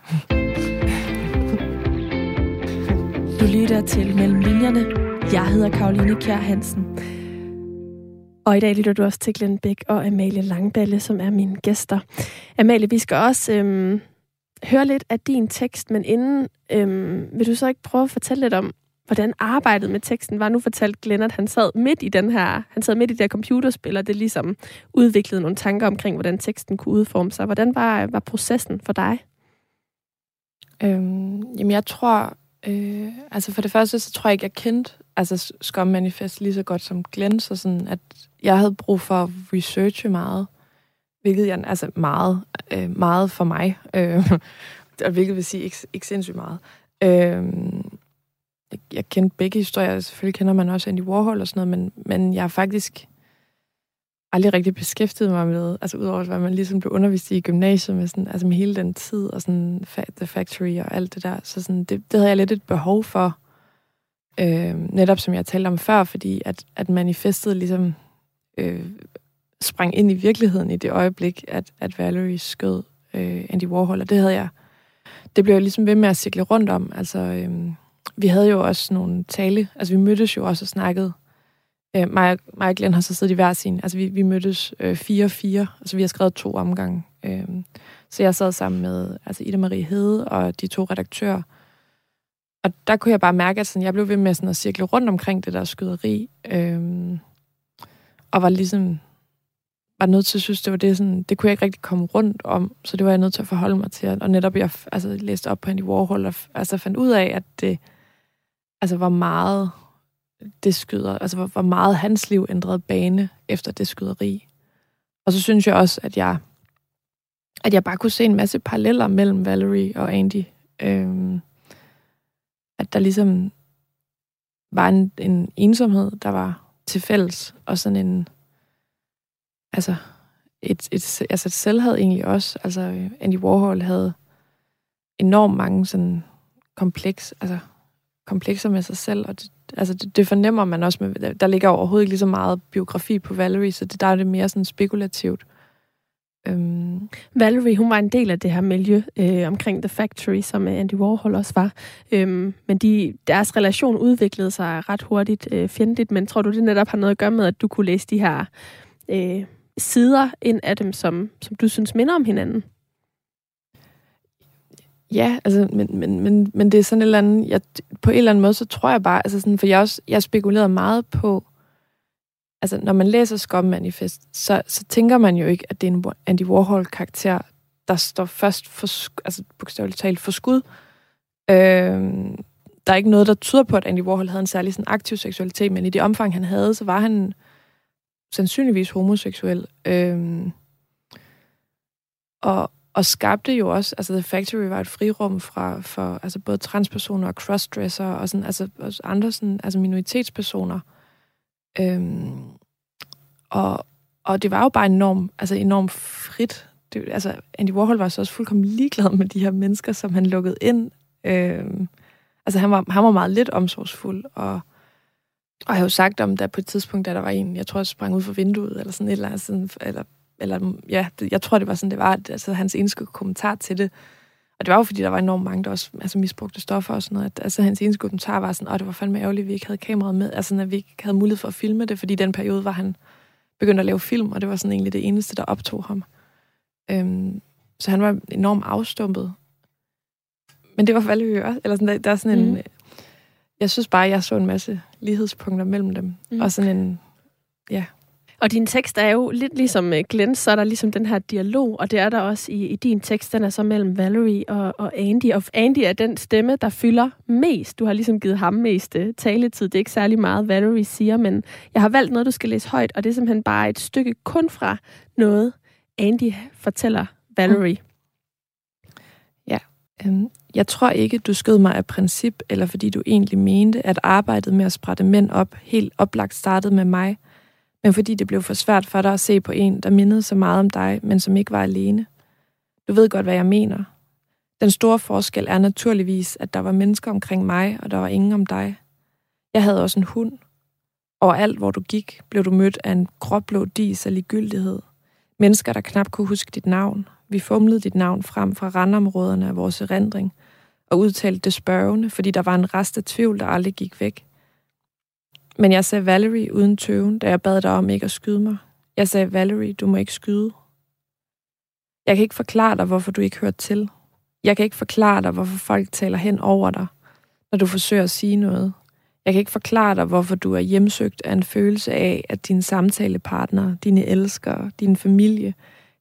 Du lytter til Mellem Linjerne. Jeg hedder Karoline Kjær Hansen. Og i dag lytter du også til Glenn Bæk og Amalie Langballe, som er mine gæster. Amalie, vi skal også øhm, høre lidt af din tekst, men inden øhm, vil du så ikke prøve at fortælle lidt om, hvordan arbejdet med teksten var. Nu fortalte Glenn, at han sad midt i den her, han sad midt i det her computerspil, og det ligesom udviklede nogle tanker omkring, hvordan teksten kunne udforme sig. Hvordan var, var processen for dig? Øhm, jamen, jeg tror, øh, altså for det første, så tror jeg ikke, jeg kendte altså Scum Manifest lige så godt som Glenn, så sådan, at jeg havde brug for at researche meget, hvilket jeg, altså meget, øh, meget for mig, øh, hvilket vil sige ikke, ikke sindssygt meget. Øh, jeg, jeg kendte begge historier. Selvfølgelig kender man også Andy Warhol og sådan noget, men, men jeg har faktisk aldrig rigtig beskæftiget mig med, altså udover hvad man ligesom blev undervist i i gymnasiet med, sådan, altså med hele den tid og sådan The Factory og alt det der. Så sådan, det, det havde jeg lidt et behov for, øh, netop som jeg talte om før, fordi at, at manifestet ligesom øh, sprang ind i virkeligheden i det øjeblik, at, at Valerie skød øh, Andy Warhol, og det havde jeg, det blev jeg ligesom ved med at cirkle rundt om. Altså, øh, vi havde jo også nogle tale, altså vi mødtes jo også og snakkede. Øh, mig, mig og Glenn har så siddet i hver sin, altså vi, vi mødtes øh, fire og fire, altså vi har skrevet to omgange. Øh, så jeg sad sammen med altså Ida Marie Hede og de to redaktører. Og der kunne jeg bare mærke, at sådan, jeg blev ved med sådan at cirkle rundt omkring det der skyderi. øhm, og var ligesom var nødt til at synes, det var det sådan, det kunne jeg ikke rigtig komme rundt om, så det var jeg nødt til at forholde mig til. Og netop jeg altså, læste op på Andy Warhol og altså, fandt ud af, at det, altså hvor meget det skyder, altså hvor, hvor meget hans liv ændrede bane efter det skyderi. Og så synes jeg også, at jeg, at jeg bare kunne se en masse paralleller mellem Valerie og Andy. Øhm, at der ligesom var en, en ensomhed, der var til fælles, og sådan en, altså, et, et, altså et selvhed egentlig også. Altså, Andy Warhol havde enormt mange sådan kompleks, altså komplekser med sig selv, og det, altså det, det fornemmer man også med, der ligger overhovedet ikke lige så meget biografi på Valerie, så det, der er det mere sådan spekulativt. Øhm. Valerie, hun var en del af det her miljø øh, omkring The Factory, som øh, Andy Warhol også var. Øhm, men de, deres relation udviklede sig ret hurtigt øh, fjendtligt, men tror du, det netop har noget at gøre med, at du kunne læse de her øh, sider ind af dem, som, som du synes minder om hinanden? Ja, altså, men, men, men, men det er sådan et eller andet, jeg, på en eller anden måde, så tror jeg bare, altså sådan, for jeg også, jeg spekulerede meget på, altså når man læser Scum Manifest, så, så tænker man jo ikke, at det er en Andy Warhol-karakter, der står først for, altså bogstaveligt talt for skud. Øh, der er ikke noget, der tyder på, at Andy Warhol havde en særlig sådan, aktiv seksualitet, men i det omfang, han havde, så var han sandsynligvis homoseksuel. Øh, og, og skabte jo også, altså The Factory var et frirum fra, for altså både transpersoner og crossdresser og sådan, altså også andre sådan, altså minoritetspersoner. Øhm, og, og det var jo bare enormt, altså enormt frit. Det, altså Andy Warhol var så også fuldkommen ligeglad med de her mennesker, som han lukkede ind. Øhm, altså han var, han var meget lidt omsorgsfuld, og, og jeg har jo sagt om, der på et tidspunkt, da der var en, jeg tror, jeg sprang ud for vinduet, eller sådan et eller andet, sådan, eller eller ja, det, jeg tror, det var sådan, det var, altså hans eneste kommentar til det. Og det var jo, fordi der var enormt mange, der også altså, misbrugte stoffer og sådan noget. At, altså hans eneste kommentar var sådan, at det var fandme ærgerligt, at vi ikke havde kameraet med. Altså, at vi ikke havde mulighed for at filme det, fordi den periode var han begyndte at lave film, og det var sådan egentlig det eneste, der optog ham. Øhm, så han var enormt afstumpet. Men det var Valerie også. Eller sådan, der, der er sådan mm. en... Jeg synes bare, jeg så en masse lighedspunkter mellem dem. Mm. Og sådan en... Ja, og din tekst er jo lidt ligesom øh, Glenn, så er der ligesom den her dialog, og det er der også i, i din tekst, den er så mellem Valerie og, og Andy. Og Andy er den stemme, der fylder mest. Du har ligesom givet ham mest uh, taletid. Det er ikke særlig meget, Valerie siger, men jeg har valgt noget, du skal læse højt, og det er simpelthen bare et stykke kun fra noget, Andy fortæller Valerie. Mm. Ja, øhm, jeg tror ikke, du skød mig af princip, eller fordi du egentlig mente, at arbejdet med at sprætte mænd op helt oplagt startede med mig – men fordi det blev for svært for dig at se på en, der mindede så meget om dig, men som ikke var alene. Du ved godt, hvad jeg mener. Den store forskel er naturligvis, at der var mennesker omkring mig, og der var ingen om dig. Jeg havde også en hund. Overalt, hvor du gik, blev du mødt af en gråblå dis af ligegyldighed. Mennesker, der knap kunne huske dit navn. Vi fumlede dit navn frem fra randområderne af vores erindring, og udtalte det spørgende, fordi der var en rest af tvivl, der aldrig gik væk. Men jeg sagde Valerie uden tøven, da jeg bad dig om ikke at skyde mig. Jeg sagde, Valerie, du må ikke skyde. Jeg kan ikke forklare dig, hvorfor du ikke hører til. Jeg kan ikke forklare dig, hvorfor folk taler hen over dig, når du forsøger at sige noget. Jeg kan ikke forklare dig, hvorfor du er hjemsøgt af en følelse af, at dine samtalepartnere, dine elskere, din familie,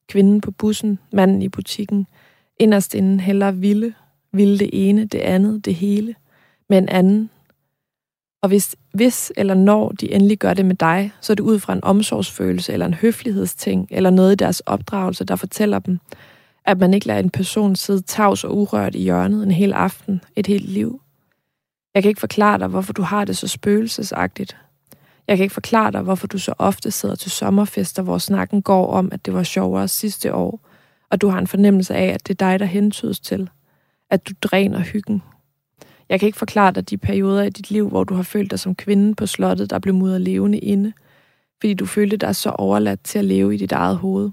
kvinden på bussen, manden i butikken, inderst inden heller ville, ville det ene, det andet, det hele, med en anden, og hvis, hvis eller når de endelig gør det med dig, så er det ud fra en omsorgsfølelse eller en høflighedsting, eller noget i deres opdragelse, der fortæller dem, at man ikke lader en person sidde tavs og urørt i hjørnet en hel aften, et helt liv. Jeg kan ikke forklare dig, hvorfor du har det så spøgelsesagtigt. Jeg kan ikke forklare dig, hvorfor du så ofte sidder til sommerfester, hvor snakken går om, at det var sjovere sidste år, og du har en fornemmelse af, at det er dig, der hentydes til. At du dræner hyggen, jeg kan ikke forklare dig de perioder i dit liv, hvor du har følt dig som kvinden på slottet, der blev mudret levende inde, fordi du følte dig så overladt til at leve i dit eget hoved.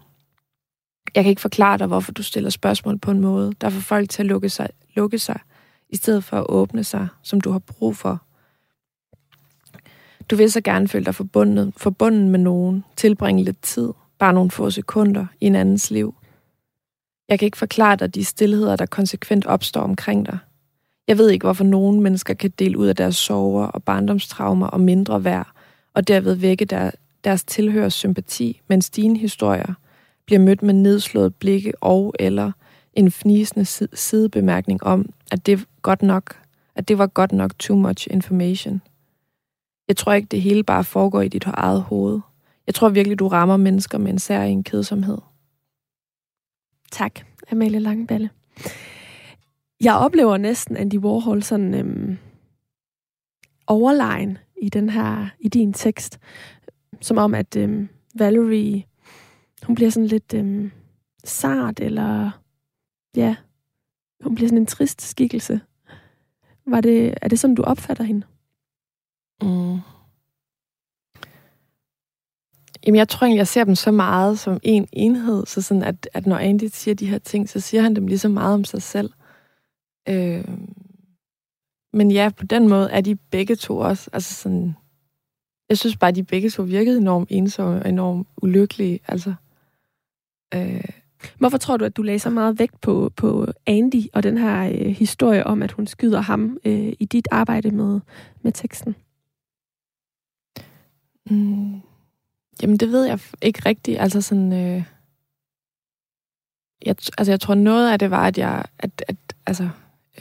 Jeg kan ikke forklare dig, hvorfor du stiller spørgsmål på en måde, der får folk til at lukke sig, lukke sig, i stedet for at åbne sig, som du har brug for. Du vil så gerne føle dig forbundet, forbundet med nogen, tilbringe lidt tid, bare nogle få sekunder i en andens liv. Jeg kan ikke forklare dig de stillheder, der konsekvent opstår omkring dig. Jeg ved ikke, hvorfor nogle mennesker kan dele ud af deres sorger og barndomstraumer og mindre værd, og derved vække der, deres tilhørs sympati, mens dine historier bliver mødt med nedslået blikke og eller en fnisende sidebemærkning om, at det, godt nok, at det var godt nok too much information. Jeg tror ikke, det hele bare foregår i dit eget hoved. Jeg tror virkelig, du rammer mennesker med en særlig kedsomhed. Tak, Amalie Langeballe. Jeg oplever næsten Andy Warhol sådan øhm, overlegen i den her, i din tekst. Som om, at øhm, Valerie, hun bliver sådan lidt øhm, sart, eller ja, hun bliver sådan en trist skikkelse. Var det, er det sådan, du opfatter hende? Mm. Jamen, jeg tror egentlig, jeg ser dem så meget som en enhed, så sådan at, at når Andy siger de her ting, så siger han dem lige så meget om sig selv. Øh, men ja, på den måde er de begge to også, altså sådan, jeg synes bare, at de begge to virkede enormt ensomme og enormt ulykkelige, altså. Øh, Hvorfor tror du, at du læser meget vægt på, på Andy og den her øh, historie om, at hun skyder ham øh, i dit arbejde med, med teksten? Mm, jamen, det ved jeg ikke rigtigt. Altså sådan... Øh, jeg, altså, jeg tror, noget af det var, at jeg... At, at, altså,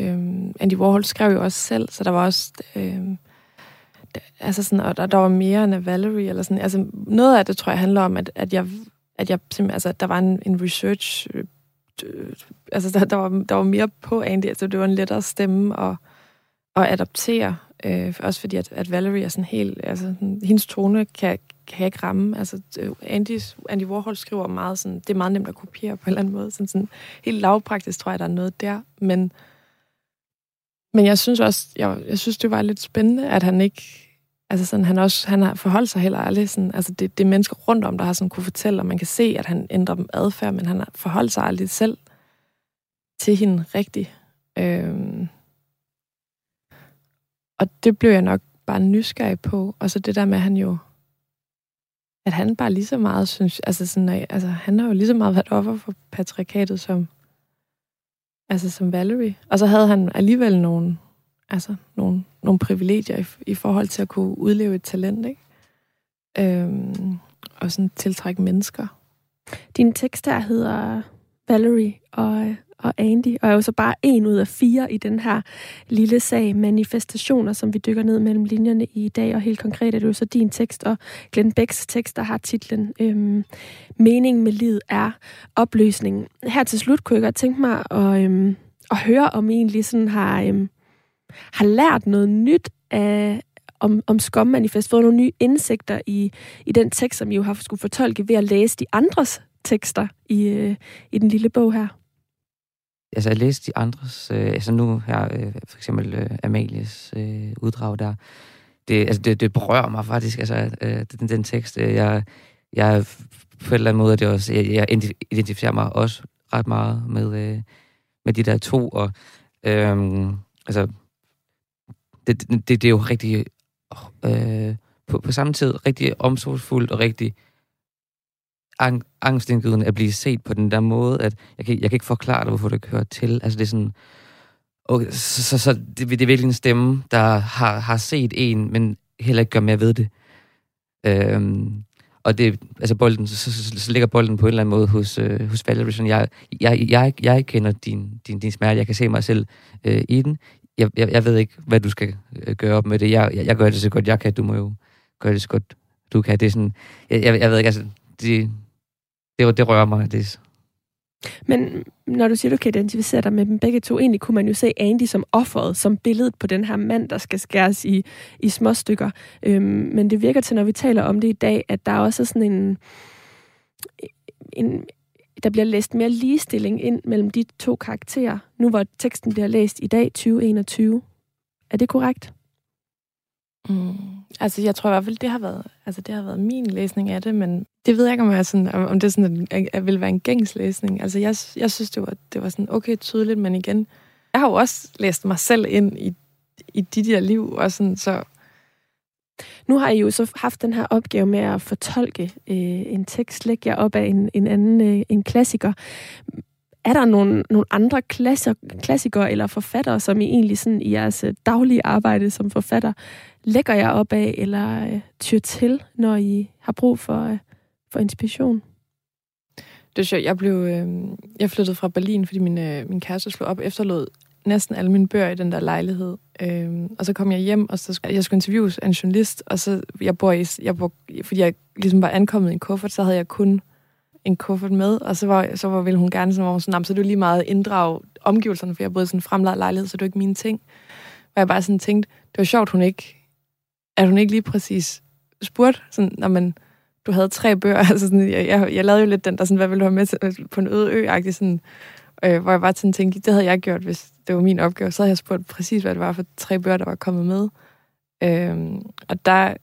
Øhm, Andy Warhol skrev jo også selv, så der var også... Øhm, altså sådan, og der, der var mere end Valerie, eller sådan. Altså, noget af det, tror jeg, handler om, at, at jeg, at jeg simpelthen, altså, der var en, en research, øh, øh, altså, der, der, var, der var mere på Andy, altså, det var en lettere stemme at, at adoptere, øh, også fordi, at, at Valerie er sådan helt, altså, hendes tone kan, kan jeg ikke ramme. Altså, øh, Andy, Andy Warhol skriver meget sådan, det er meget nemt at kopiere på en eller anden måde. Sådan, sådan helt lavpraktisk tror jeg, der er noget der, men men jeg synes også, jeg, jeg synes, det var lidt spændende, at han ikke... Altså sådan, han, også, han har forholdt sig heller aldrig sådan... Altså det, det er mennesker rundt om, der har sådan kunne fortælle, og man kan se, at han ændrer dem adfærd, men han har forholdt sig aldrig selv til hende rigtigt. Øhm, og det blev jeg nok bare nysgerrig på. Og så det der med, at han jo... at han bare lige så meget synes, altså, sådan, altså han har jo lige så meget været offer for patriarkatet som, altså som Valerie. Og så havde han alligevel nogle, altså nogle, nogle privilegier i, i forhold til at kunne udleve et talent, ikke? Øhm, og sådan tiltrække mennesker. Din tekst her hedder Valerie, og og Andy, og er jo så bare en ud af fire i den her lille sag manifestationer, som vi dykker ned mellem linjerne i dag, og helt konkret er det jo så din tekst og Glenn Becks tekst, der har titlen øhm, Meningen med livet er opløsningen. Her til slut kunne jeg godt tænke mig at, øhm, at høre, om I egentlig sådan har, øhm, har lært noget nyt af, om, om skommanifest, fået nogle nye indsigter i, i den tekst, som I jo har skulle fortolke ved at læse de andres tekster i, øh, i den lille bog her altså jeg læste de andres, øh, altså nu her, øh, for eksempel øh, Amalies øh, uddrag der, det, altså det, det berører mig faktisk, altså øh, den, den tekst, øh, jeg, jeg på en eller anden måde, det også, jeg, jeg identificerer mig også ret meget med, øh, med de der to, og øh, altså, det, det, det er jo rigtig, øh, på, på samme tid, rigtig omsorgsfuldt og rigtig ang- angstindgydende at blive set på den der måde, at jeg kan, jeg kan ikke forklare dig, hvorfor det hører til. Altså det er sådan, okay, så, så, så det, det er virkelig en stemme, der har, har set en, men heller ikke gør mere ved det. Øhm, og det, altså bolden, så, så, så ligger bolden på en eller anden måde hos, øh, hos Valerie. Jeg, jeg, jeg, jeg kender din, din, din smerte, jeg kan se mig selv øh, i den. Jeg, jeg, jeg ved ikke, hvad du skal øh, gøre op med det. Jeg, jeg, jeg gør det så godt, jeg kan. Du må jo gøre det så godt, du kan. Det er sådan, jeg, jeg, jeg ved ikke, altså, det, det, det rører mig Det. Men når du siger, du kan identificere dig med dem begge to, egentlig kunne man jo se Andy som offeret, som billedet på den her mand, der skal skæres i, i små stykker. Øhm, men det virker til, når vi taler om det i dag, at der også er sådan en, en der bliver læst mere ligestilling ind mellem de to karakterer, nu hvor teksten bliver læst i dag, 2021. Er det korrekt? Mm. Altså, jeg tror i hvert fald, det har været, altså, det har været min læsning af det, men det ved jeg ikke, om, jeg sådan, om det sådan, at, at vil være en gængs læsning. Altså, jeg, jeg synes, det var, det var sådan okay tydeligt, men igen, jeg har jo også læst mig selv ind i, i de der liv, og sådan, så... Nu har I jo så haft den her opgave med at fortolke øh, en tekst, lægge jer op af en, en anden øh, en klassiker. Er der nogle, nogle andre klasser, klassikere eller forfattere, som I egentlig sådan i jeres øh, daglige arbejde som forfatter lægger jer op af eller øh, tyr til, når I har brug for, øh, for inspiration? Det er sjovt. Jeg, blev, øh, jeg flyttede fra Berlin, fordi min, øh, min kæreste slog op, efterlod næsten alle mine bøger i den der lejlighed. Øh, og så kom jeg hjem, og så skulle, jeg skulle interviews af en journalist, og så, jeg bor i, jeg bor, fordi jeg ligesom var ankommet i en kuffert, så havde jeg kun en kuffert med, og så, var, så var, ville hun gerne sådan, var sådan, så du lige meget inddrage omgivelserne, for jeg boede sådan en lejlighed, så det er ikke mine ting. Og jeg bare sådan tænkte, det var sjovt, hun ikke at hun ikke lige præcis spurgte, sådan, når man, du havde tre bøger, altså sådan, jeg, jeg, jeg lavede jo lidt den der, sådan, hvad ville du have med til, altså på en øde ø sådan, øh, hvor jeg bare sådan tænkte, det havde jeg gjort, hvis det var min opgave, så havde jeg spurgt præcis, hvad det var for tre bøger, der var kommet med. Øh, og der,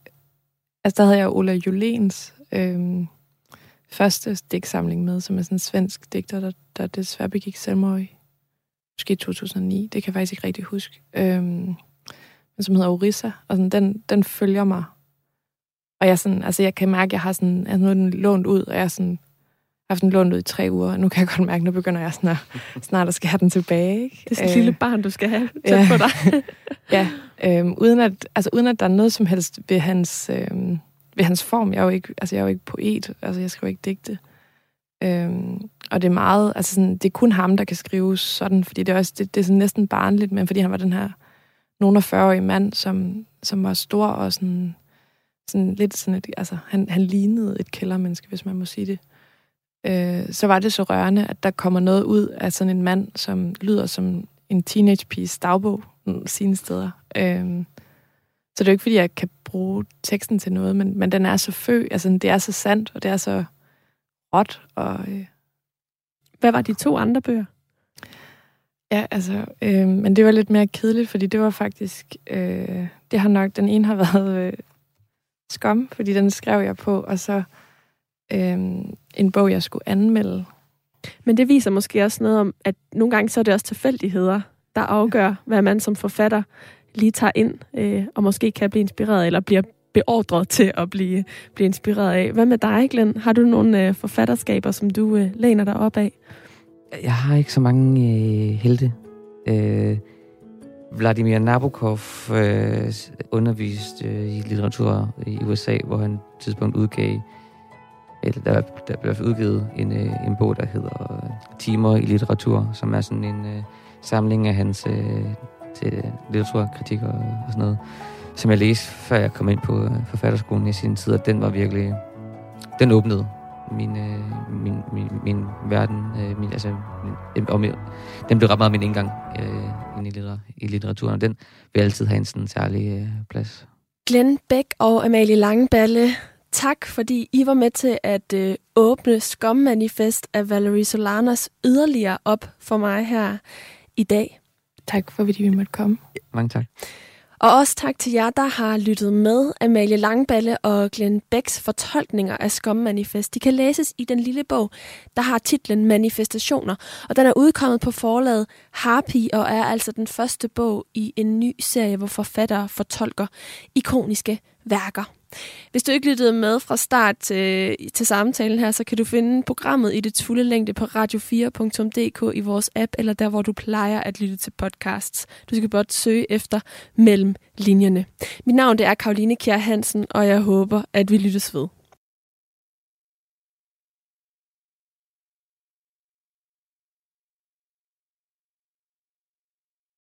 altså der havde jeg Ola Julens øh, første digtsamling med, som er sådan en svensk digter, der, der desværre begik selvmord i måske 2009. Det kan jeg faktisk ikke rigtig huske. Øh, som hedder Orissa, og sådan, den, den følger mig. Og jeg, sådan, altså, jeg kan mærke, at jeg har sådan, altså, nu er den lånt ud, og jeg har sådan, haft den lånt ud i tre uger, og nu kan jeg godt mærke, at nu begynder jeg sådan at, snart at skal have den tilbage. Ikke? Det er sådan et lille barn, du skal have tæt ja. på dig. ja, øhm, uden, at, altså, uden at der er noget som helst ved hans, øhm, ved hans form. Jeg er jo ikke, altså, jeg er jo ikke poet, altså jeg skriver ikke digte. Øhm, og det er meget, altså sådan, det er kun ham, der kan skrive sådan, fordi det er også, det, det er sådan næsten barnligt, men fordi han var den her nogen af 40-årig mand, som, som var stor og sådan, sådan lidt sådan et, altså han, han lignede et kældermenneske, hvis man må sige det. Øh, så var det så rørende, at der kommer noget ud af sådan en mand, som lyder som en teenage piges dagbog mm, sine steder. Øh, så det er jo ikke, fordi jeg kan bruge teksten til noget, men, men den er så fø, altså det er så sandt, og det er så råt. Og, øh. Hvad var de to andre bøger? Ja, altså, øh, men det var lidt mere kedeligt, fordi det var faktisk, øh, det har nok, den ene har været øh, skom, fordi den skrev jeg på, og så øh, en bog, jeg skulle anmelde. Men det viser måske også noget om, at nogle gange så er det også tilfældigheder, der afgør, hvad man som forfatter lige tager ind, øh, og måske kan blive inspireret, eller bliver beordret til at blive, blive inspireret af. Hvad med dig, Glenn? Har du nogle øh, forfatterskaber, som du øh, læner dig op af? Jeg har ikke så mange øh, helte. Øh, Vladimir Nabokov øh, underviste øh, i litteratur i USA, hvor han tidspunkt udgav, eller der, der blev udgivet en, øh, en bog, der hedder øh, Timer i litteratur, som er sådan en øh, samling af hans øh, til litteraturkritik og, og sådan noget, som jeg læste, før jeg kom ind på øh, forfatterskolen i sin tid, og den var virkelig, den åbnede min, øh, min, min, min verden, øh, min, altså, min, øh, og min, den blev ret meget min indgang øh, ind i, litter, i litteraturen, og den vil altid have en sådan særlig øh, plads. Glenn Bæk og Amalie Langballe, tak fordi I var med til at øh, åbne Skommanifest af Valerie Solanas yderligere op for mig her i dag. Tak for, at vi måtte komme. Mange tak. Og også tak til jer, der har lyttet med. Amalie Langballe og Glenn Becks fortolkninger af Skum Manifest. De kan læses i den lille bog, der har titlen Manifestationer. Og den er udkommet på forlaget Harpy og er altså den første bog i en ny serie, hvor forfattere fortolker ikoniske værker. Hvis du ikke lyttede med fra start til, til samtalen her, så kan du finde programmet i det fulde længde på radio4.dk i vores app, eller der, hvor du plejer at lytte til podcasts. Du skal blot søge efter mellem linjerne. Mit navn det er Karoline Kjær Hansen, og jeg håber, at vi lyttes ved.